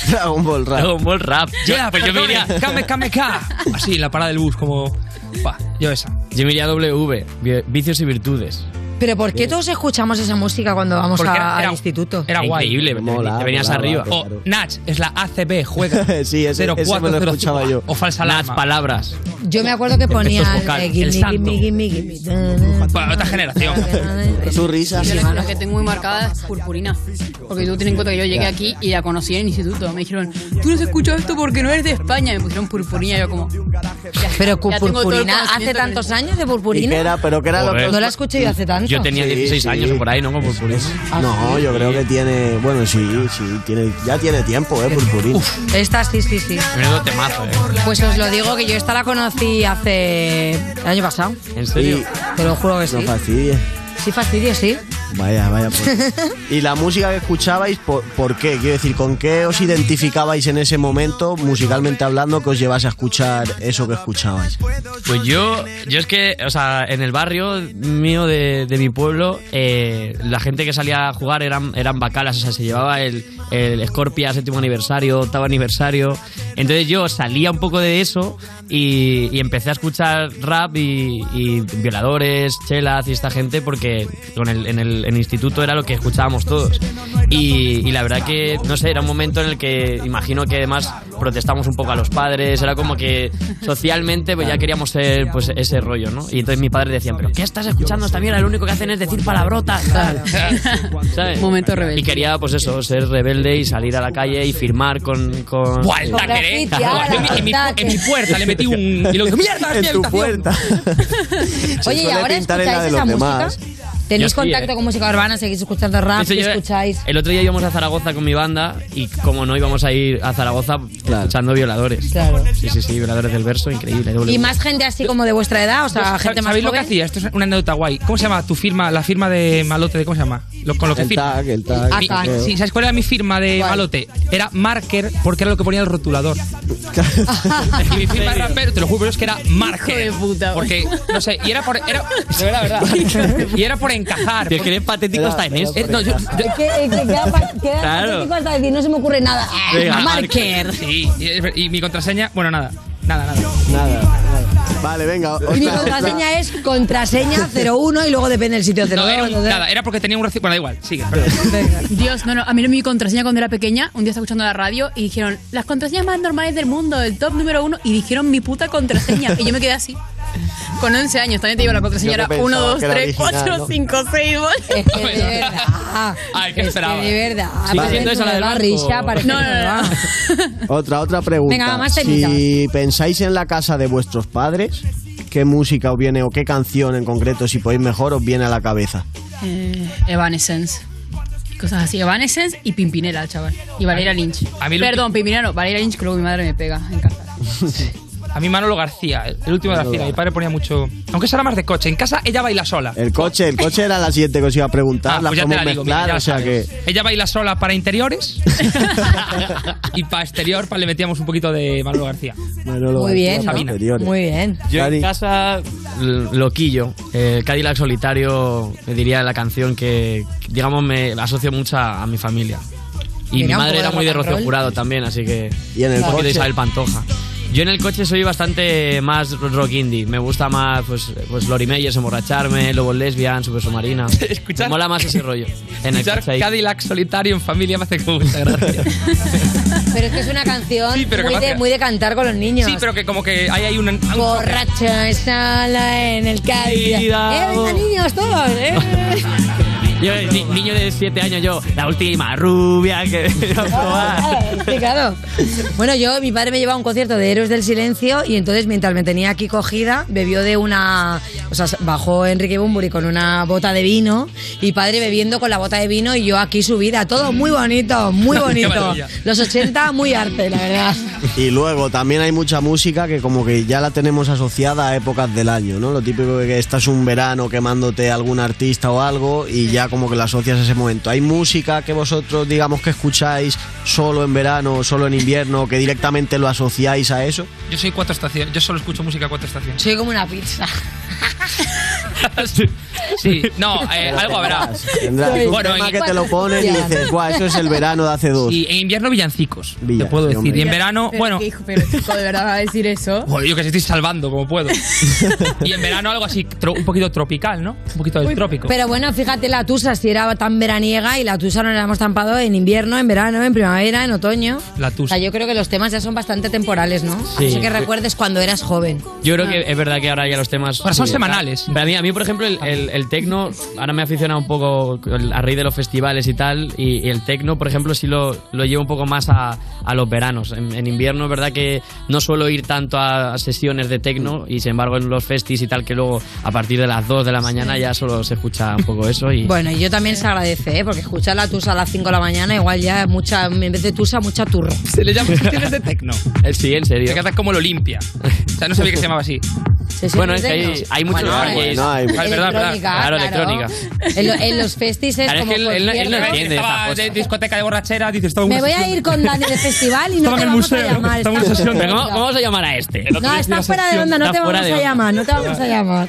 C: Dragon Ball Rap.
J: Dragon Ball Rap. Yo,
R: Ya,
J: pues yo me iría,
R: Kame, kame, ka. Así, la parada del bus, como. Pa, yo esa.
J: yo me iría W, vi- vicios y virtudes.
D: Pero ¿por qué todos escuchamos esa música cuando vamos
R: Porque
D: a-
R: era- era-
D: al instituto?
R: Era guay.
J: Increíble,
C: Mola,
J: te venías
C: mola,
J: arriba.
R: O Nach, es la ACB, juega.
C: Sí, ese- ese me lo
R: 0405.
C: escuchaba yo.
R: O falsa
J: Las
R: alarma.
J: palabras.
D: Yo me acuerdo que ponía
R: Efectos vocales,
D: eh,
R: el santo. Para otra generación.
C: Su risa.
U: Yo la, la que tengo muy marcada es Purpurina. Porque tú tienes en cuenta que yo llegué aquí y la conocí en el instituto. Me dijeron, tú no has escuchado esto porque no eres de España. Me pusieron Purpurina y yo como...
D: Pero
U: ya tengo todo el
D: Purpurina, hace
U: conocimiento
D: tantos
U: que-
D: años de
C: ¿Y
D: Purpurina.
C: qué era? ¿Pero qué era lo que.
D: No la escuché yo hace tanto.
J: Yo tenía
C: Sí,
J: 16
C: sí.
J: años o por ahí, ¿no? Con Purpurina.
C: No, yo creo que tiene. Bueno, sí, sí, tiene, ya tiene tiempo, ¿eh? Purpurina.
D: Esta sí, sí, sí.
J: Menudo temazo, ¿eh?
D: Pues os lo digo que yo esta la conocí hace el año pasado.
J: ¿En serio?
D: Te lo juro que sí.
C: No fastidies.
D: Sí, fastidio, sí.
C: Vaya, vaya. pues. ¿Y la música que escuchabais, por, por qué? Quiero decir, ¿con qué os identificabais en ese momento, musicalmente hablando, que os llevase a escuchar eso que escuchabais?
J: Pues yo, yo es que, o sea, en el barrio mío de, de mi pueblo, eh, la gente que salía a jugar eran, eran bacalas, o sea, se llevaba el, el Scorpia séptimo aniversario, octavo aniversario. Entonces yo salía un poco de eso y, y empecé a escuchar rap y, y violadores, chelas y esta gente porque con el, en, el, en el instituto era lo que escuchábamos todos. Y, y la verdad que, no sé, era un momento en el que imagino que además protestamos un poco a los padres, era como que socialmente pues ya queríamos ser pues ese rollo, ¿no? Y entonces mi padre decía, pero ¿qué estás escuchando esta mierda? Lo único que hacen es decir palabrotas. tal". ¿Sabes?
U: Momento rebelde.
J: Y quería, pues eso, ser rebelde y salir a la calle y firmar con... con
R: Buah, el en mi- en mi puerta le metí un. Y luego dije, ¡mierda!
C: En tu puerta.
D: Oye, ¿y ahora escucháis esa
C: los
D: música? ¿Tenéis
J: sí,
D: contacto
J: eh.
D: con música urbana? ¿Seguís escuchando rap?
J: De
D: ¿Qué
J: yo-
D: escucháis?
J: El otro día íbamos a Zaragoza con mi banda y como no íbamos a ir a Zaragoza escuchando violadores.
D: Claro.
J: Sí, sí, sí, violadores del verso, increíble. doble.
D: ¿Y más gente así como de vuestra edad? O sea,
R: Pues,
D: gente más
R: ¿Sabéis lo que
D: joven.
R: hacía? Esto es una anécdota guay. ¿Cómo se llama tu firma? La firma de Malote, de ¿cómo se llama? Lo- con lo que
C: El
R: firma.
C: tag, el tag,
R: Mi- mi- sí, ¿Sabes cuál era mi firma de Malote? Era marker porque era lo que ponía el rotulador. mi firma de rapero, te lo juro, pero es que era marker. Porque, no sé, y era por. Era, de verdad, verdad. y era por encajar.
J: Tío, que eres patético hasta en eso.
R: No, yo- yo-
D: Es que, es que queda, pa- queda
R: Claro.
D: patético hasta decir, no se me ocurre nada. Ah,
R: Venga,
D: Marker.
R: Sí, y, y mi contraseña, bueno, nada. Nada, nada.
C: Nada, nada. Vale, venga.
D: Y mi contraseña es contraseña 01 y luego depende del sitio 02.
R: No, era un- nada, era porque tenía un recibo. Bueno, da igual, sigue. perdón.
U: Dios, no, no, a mí no mi contraseña cuando era pequeña, un día estaba escuchando la radio y dijeron, las contraseñas más normales del mundo, el top número uno, y dijeron mi puta contraseña. Y yo me quedé así. Con 11 años, también te digo, la contraseña
R: Yo
U: era
R: que
U: 1,
R: pensaba
U: 2,
R: que era
U: 3,
R: original,
U: 4,
R: ¿no?
U: 5, 6,
D: Es que de verdad.
R: Ay, ¿qué
D: Es que
R: esperaba?
D: de verdad.
R: ¿Sigue
D: parece
R: siendo esa la banco?
D: barrisha, parece
U: No, no,
D: que
U: no.
C: Otra, otra pregunta.
D: Venga, más
C: si pensáis en la casa de vuestros padres, ¿qué música os viene o qué canción en concreto, si podéis mejor, os viene a la cabeza?
U: Eh, Evanescence. Cosas así, Evanescence y Pimpinela, chaval. Y Valeria Lynch.
R: A mí
U: Perdón, Pimpinela no, Valeria Lynch, que luego mi madre me pega en casa.
R: A mí Manolo García, el último de García. Mi padre ponía mucho. Aunque esa era más de coche. En casa ella baila sola.
C: El coche, el coche era la siguiente que os iba a preguntar,
R: Ah,
C: la
R: pues la digo,
C: mezclar,
R: la
C: o sea que...
R: Ella baila sola para interiores y para exterior para le metíamos un poquito de Manolo García.
D: Muy bien, ¿no?
R: Sabina.
D: Muy bien.
J: Yo en casa, Loquillo, eh, Cadillac Solitario, me diría la canción que, digamos, me asocio mucho a, a mi familia. Y
D: Mira,
J: mi madre era muy de Rocío. Jurado también, así que
C: Y en el
J: un poquito de
C: coche.
J: Isabel Pantoja. Yo en el coche soy bastante más rock indie. Me gusta más, pues, pues Lori Meyers, Emborracharme, Lobo Lesbian, Super Submarina. Me mola más ese rollo. En el
R: Escuchar
J: coche ahí.
R: Cadillac solitario en familia me hace como mucha gracia.
D: Pero es que es una canción
R: Sí,
D: muy, de,
R: hace-
D: muy de cantar con los niños.
R: Sí, pero que como que hay ahí un... un.
D: Borracha, sala en el Cádiz.
J: Vida,
D: ¡Eh, venga, niños, todos! ¿eh?
J: Yo, ni- niño de 7 años, yo, la última rubia que voy a probar.
D: Sí, claro. Bueno, yo, mi padre me llevaba a un concierto de Héroes del Silencio y entonces mientras me tenía aquí cogida, bebió de una... O sea, bajó Enrique Bumburi con una bota de vino y padre bebiendo con la bota de vino y yo aquí subida. Todo muy bonito, muy bonito. Los 80, muy arte, la verdad.
C: Y luego también hay mucha música que como que ya la tenemos asociada a épocas del año, ¿no? Lo típico de que estás un verano quemándote a algún artista o algo y ya como que la asocias a ese momento. ¿Hay música que vosotros digamos que escucháis solo en verano o solo en invierno que directamente lo asociáis a eso?
R: Yo soy cuatro estaciones. Yo solo escucho música cuatro estaciones.
D: Soy como una pizza.
R: Sí, no, eh, algo habrá.
C: Tendrás un tema que te lo ponen y dices, guau, eso es el verano de hace dos.
R: Sí, en invierno villancicos,
C: Villa,
R: te puedo decir.
C: hombre.
R: Y en verano,
U: Pero
R: bueno,
U: hijo, pero de verdad va a decir eso.
R: Joder, yo que sé, estoy salvando como puedo. y en verano algo así, tro- un poquito tropical, ¿no? Un poquito del trópico.
D: Pero bueno, fíjate la tusa, si era tan veraniega y la tusa nos la hemos tampado en invierno, en verano, en primavera, en otoño.
R: La
D: O
R: tusa.
D: sea, yo creo que los temas ya son bastante temporales, ¿no?
J: Sí.
D: No sé que recuerdes cuando eras joven.
J: Yo creo que es verdad que ahora ya los temas.
R: Ahora son
J: sí,
R: semanales.
J: Pero a mí, a mí, por ejemplo, el, el, el tecno, ahora me ha aficionado un poco a raíz de los festivales y tal. Y, y el tecno, por ejemplo, sí lo, lo llevo un poco más a, a los veranos. En, en invierno, es verdad que no suelo ir tanto a, a sesiones de tecno. Y sin embargo, en los festis y tal, que luego a partir de las 2 de la mañana ya solo se escucha un poco eso. Y,
D: Bueno, y yo también se agradece, ¿eh? porque escuchar la tusa a las 5 de la mañana, igual ya mucha, en vez de tusa, mucha turro.
R: Se le llama sesiones de tecno.
J: Sí, en serio.
R: Se hace como lo limpia. O sea, no sabía que se llamaba así.
J: Bueno, es que hay, hay muchos
D: Bueno,
J: DJs.
D: bueno, hay-
R: Ah, es verdad, verdad.
D: Electrónica,
J: Claro,
D: claro.
J: electrónica.
D: En, lo- en los festis es
J: Claro, es
D: como
J: que él- él no- él no
D: concierto.
J: entiende esta
R: Estaba
J: cosa.
R: de discoteca de borrachera, dices,
D: Me voy a ir con Dani de festival y no
R: Estaba
D: te
R: en el
D: vamos
R: museo,
D: a llamar.
R: estaba en
D: estás
R: una sesión.
D: fuera.
J: Pero ¿cómo, cómo vamos a llamar a este?
D: No, estás fuera de onda, no
J: Está
D: te
J: fuera
D: vamos
J: de
D: a
J: onda.
D: llamar, no te vamos a llamar.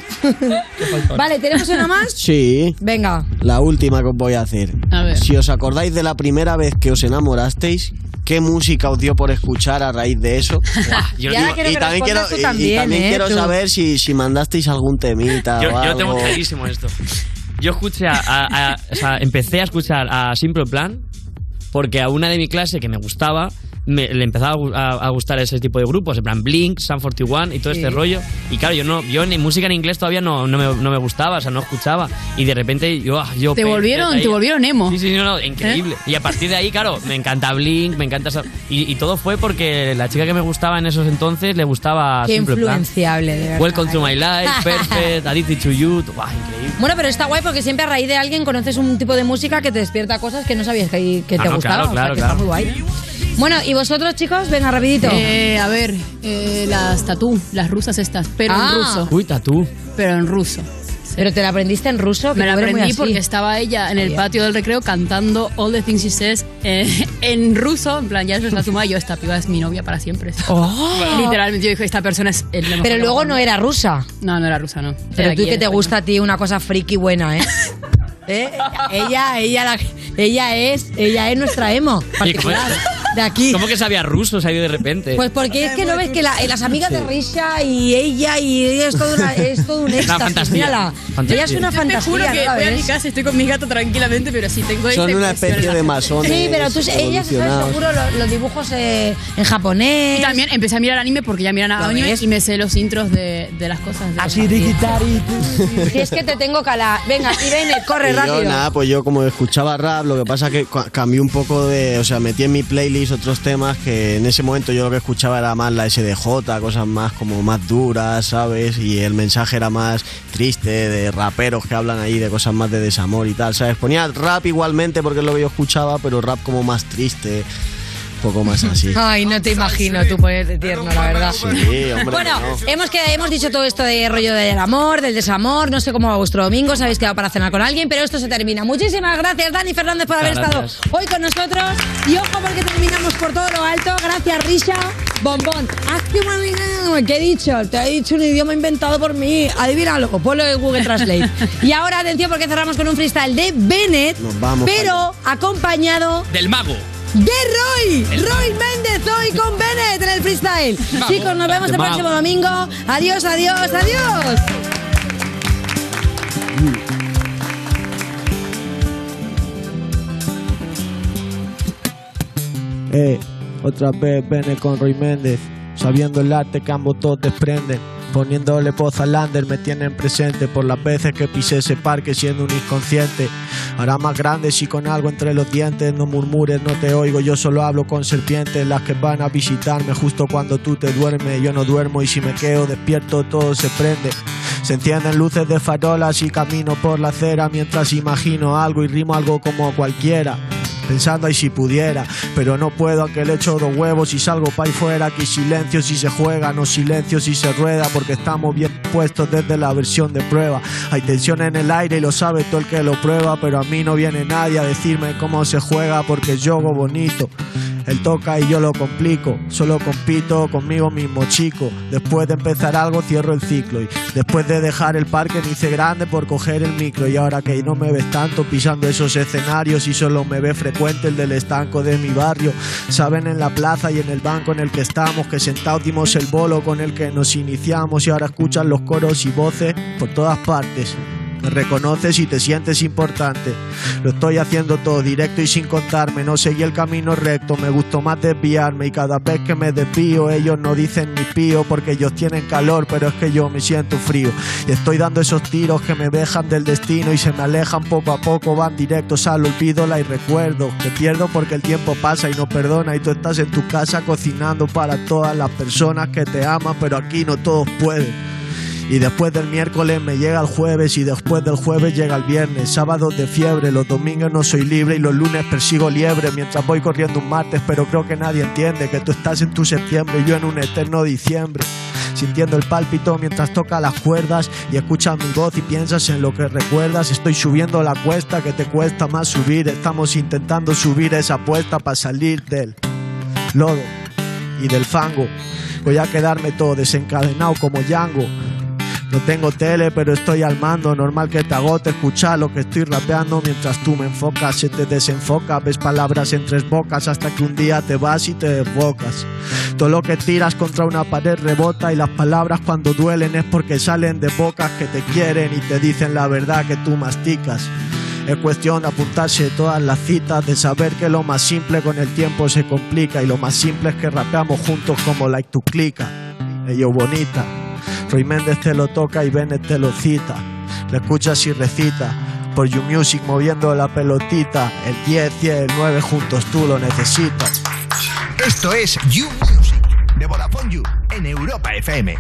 D: vale, ¿tenemos una más?
C: Sí.
D: Venga.
C: La última que os voy a hacer.
D: A ver.
C: Si os acordáis de la primera vez que os enamorasteis, ¿qué música os dio por escuchar a raíz de eso?
J: yo Y quiero
C: y también quiero,
J: respondas tú
C: y- y
J: también,
C: también
J: ¿eh?
C: quiero
J: Tú.
C: saber si, si mandasteis algún temita
J: Yo,
C: o
J: yo tengo
C: algo.
J: clarísimo esto. Yo escuché a, a- a- o sea, empecé a escuchar a Simple Plan porque a una de mi clase que me gustaba me, le empezaba a a, gustar ese tipo de grupos, en plan Blink, Sun 41 y todo
R: Sí.
J: este rollo. Y claro, yo no, yo ni música en inglés todavía no, no, me, no me gustaba, o sea, no escuchaba. Y de repente yo, ah, yo
U: Te volvieron, te volvieron emo.
J: Sí, sí, no, no, increíble. Y a partir de ahí, claro, me encanta Blink, me encanta esa- y, y todo fue porque la chica que me gustaba en esos entonces le gustaba
D: Qué
J: Simple Plan.
D: influenciable, de verdad.
J: Welcome to my life, perfect, addicted to you. Increíble.
D: Bueno, pero está guay porque siempre a raíz de alguien conoces un tipo de música que te despierta cosas que no sabías que, que
J: Ah,
D: te
J: no,
D: gustaban.
J: claro,
D: o sea,
J: claro,
D: que
J: claro.
D: Está muy guay. Bueno, ¿y vosotros, chicos? Venga, rapidito.
U: Eh, a ver, eh, las tatú, las rusas estas, pero
D: Ah.
U: en ruso.
J: Uy, tatú.
U: Pero en ruso.
D: ¿Pero te la aprendiste en ruso? Que
U: Me la aprendí porque estaba ella en el patio del recreo cantando All the Things She Says eh, en ruso. En plan, ya es la tuma. Yo, esta piba es mi novia para siempre. Literalmente, yo dije, esta persona es el mejor
D: Pero luego no era rusa.
U: No, no era rusa, no.
D: Pero
U: Era
D: tú que te gusta a ti una cosa friki buena, ¿eh? ¿Eh? Ella, ella, la- ella es, ella es nuestra emo
J: Oye, ¿cómo,
D: particular de aquí.
J: ¿Cómo que sabía ruso? Se ha ido de repente.
D: Pues porque es que no ves que la- las amigas de Risha y ella y ella es todo, una- es todo un éxtasis.
J: fantasía.
D: Mírala.
J: Fantasía.
D: Ella es una
U: Yo te
D: fantasía.
U: juro
D: ¿no
U: que
D: la
U: voy a mi
D: ves?
U: casa, estoy con mi gato tranquilamente, pero sí tengo
C: Son
U: esta
C: una
U: impresión
C: especie de masones.
D: Sí, pero tú, ella se sabe
C: evolucionados.
D: seguro los, los dibujos eh, en japonés.
U: Y también empecé a mirar anime porque ya miran
D: ¿Lo
U: anime
D: ves?
U: y me sé los intros de, de las cosas. de
D: Así, riquitari. Si es que te tengo cala. Venga, Irene, corre
C: Y yo,
D: rápido.
C: nada, pues yo como escuchaba rap, lo que pasa que cambié un poco de. O sea, metí en mi playlist otros temas que en ese momento yo lo que escuchaba era más la SDJ, cosas más como más duras, ¿sabes? Y el mensaje era más triste, de raperos que hablan ahí de cosas más de desamor y tal, ¿sabes? Ponía rap igualmente porque es lo que yo escuchaba, pero rap como más triste, poco más así.
D: Ay, no te imagino tú ponerte tierno, la verdad.
C: Sí, hombre.
D: Bueno,
C: no.
D: hemos, que, hemos dicho todo esto de rollo del amor, del desamor, no sé cómo va vuestro domingo, os habéis quedado para cenar con alguien, pero esto se termina. Muchísimas gracias, Dani Fernández, por haber
J: Muchas
D: estado
J: gracias.
D: hoy con nosotros. Y ojo porque terminamos por todo lo alto. Gracias, Risha. Bombón. Hazte una... ¿Qué he dicho? Te he dicho un idioma inventado por mí. Adivínalo, ponlo en Google Translate. y ahora, atención, porque cerramos con un freestyle de Bennett,
C: Nos vamos
D: pero acompañado
R: Del mago.
V: De Roy. Roy Méndez hoy con Bennett en el freestyle.
W: Vamos.
V: Chicos, nos vemos el
W: Vamos.
V: próximo domingo. Adiós, adiós, adiós.
X: Eh, otra vez vene con Roy Méndez, sabiendo el arte que ambos todos desprenden. Poniéndole voz al Lander me tienen presente por las veces que pisé ese parque siendo un inconsciente. Ahora más grande si con algo entre los dientes, no murmures, no te oigo, yo solo hablo con serpientes, las que van a visitarme justo cuando tú te duermes. Yo no duermo y si me quedo despierto todo se prende. Se encienden luces de farolas y camino por la acera mientras imagino algo y rimo algo como cualquiera. Pensando ahí si pudiera, pero no puedo aunque le echo dos huevos y salgo pa' ahí fuera. Aquí silencio si se juega, no silencio si se rueda, porque estamos bien puestos desde la versión de prueba. Hay tensión en el aire y lo sabe todo el que lo prueba, pero a mí no viene nadie a decirme cómo se juega porque yo juego bonito. Él toca y yo lo complico, solo compito conmigo mismo, chico. Después de empezar algo, cierro el ciclo. Y después de dejar el parque, me hice grande por coger el micro. Y ahora que no me ves tanto pisando esos escenarios y solo me ve frecuente el del estanco de mi barrio. Saben en la plaza y en el banco en el que estamos que sentados dimos el bolo con el que nos iniciamos. Y ahora escuchan los coros y voces por todas partes. Me reconoces y te sientes importante. Lo estoy haciendo todo directo y sin contarme. No seguí el camino recto, me gustó más desviarme. Y cada vez que me desvío, ellos no dicen ni pío porque ellos tienen calor, pero es que yo me siento frío. Y estoy dando esos tiros que me dejan del destino y se me alejan poco a poco, van directos al olvido, la y recuerdo. Que pierdo porque el tiempo pasa y no perdona. Y tú estás en tu casa cocinando para todas las personas que te aman, pero aquí no todos pueden. Y después del miércoles me llega el jueves y después del jueves llega el viernes. Sábados de fiebre, los domingos no soy libre y los lunes persigo liebre mientras voy corriendo un martes, pero creo que nadie entiende que tú estás en tu septiembre y yo en un eterno diciembre. Sintiendo el pálpito mientras toca las cuerdas y escuchas mi voz y piensas en lo que recuerdas. Estoy subiendo la cuesta que te cuesta más subir. Estamos intentando subir esa apuesta para salir del lodo y del fango. Voy a quedarme todo desencadenado como Django. No tengo tele, pero estoy al mando. Normal que te agote escuchar lo que estoy rapeando mientras tú me enfocas, se te desenfoca. Ves palabras en tres bocas hasta que un día te vas y te desbocas. Todo lo que tiras contra una pared rebota y las palabras cuando duelen es porque salen de bocas que te quieren y te dicen la verdad que tú masticas. Es cuestión de apuntarse todas las citas, de saber que lo más simple con el tiempo se complica y lo más simple es que rapeamos juntos como like tu clica. Ello bonita. Roy Méndez te lo toca y Bennett te lo cita. Le escuchas y recita. Por You Music moviendo la pelotita. El 10 y el 9 juntos tú lo necesitas.
K: Esto es You Music de Vodafone You en Europa FM.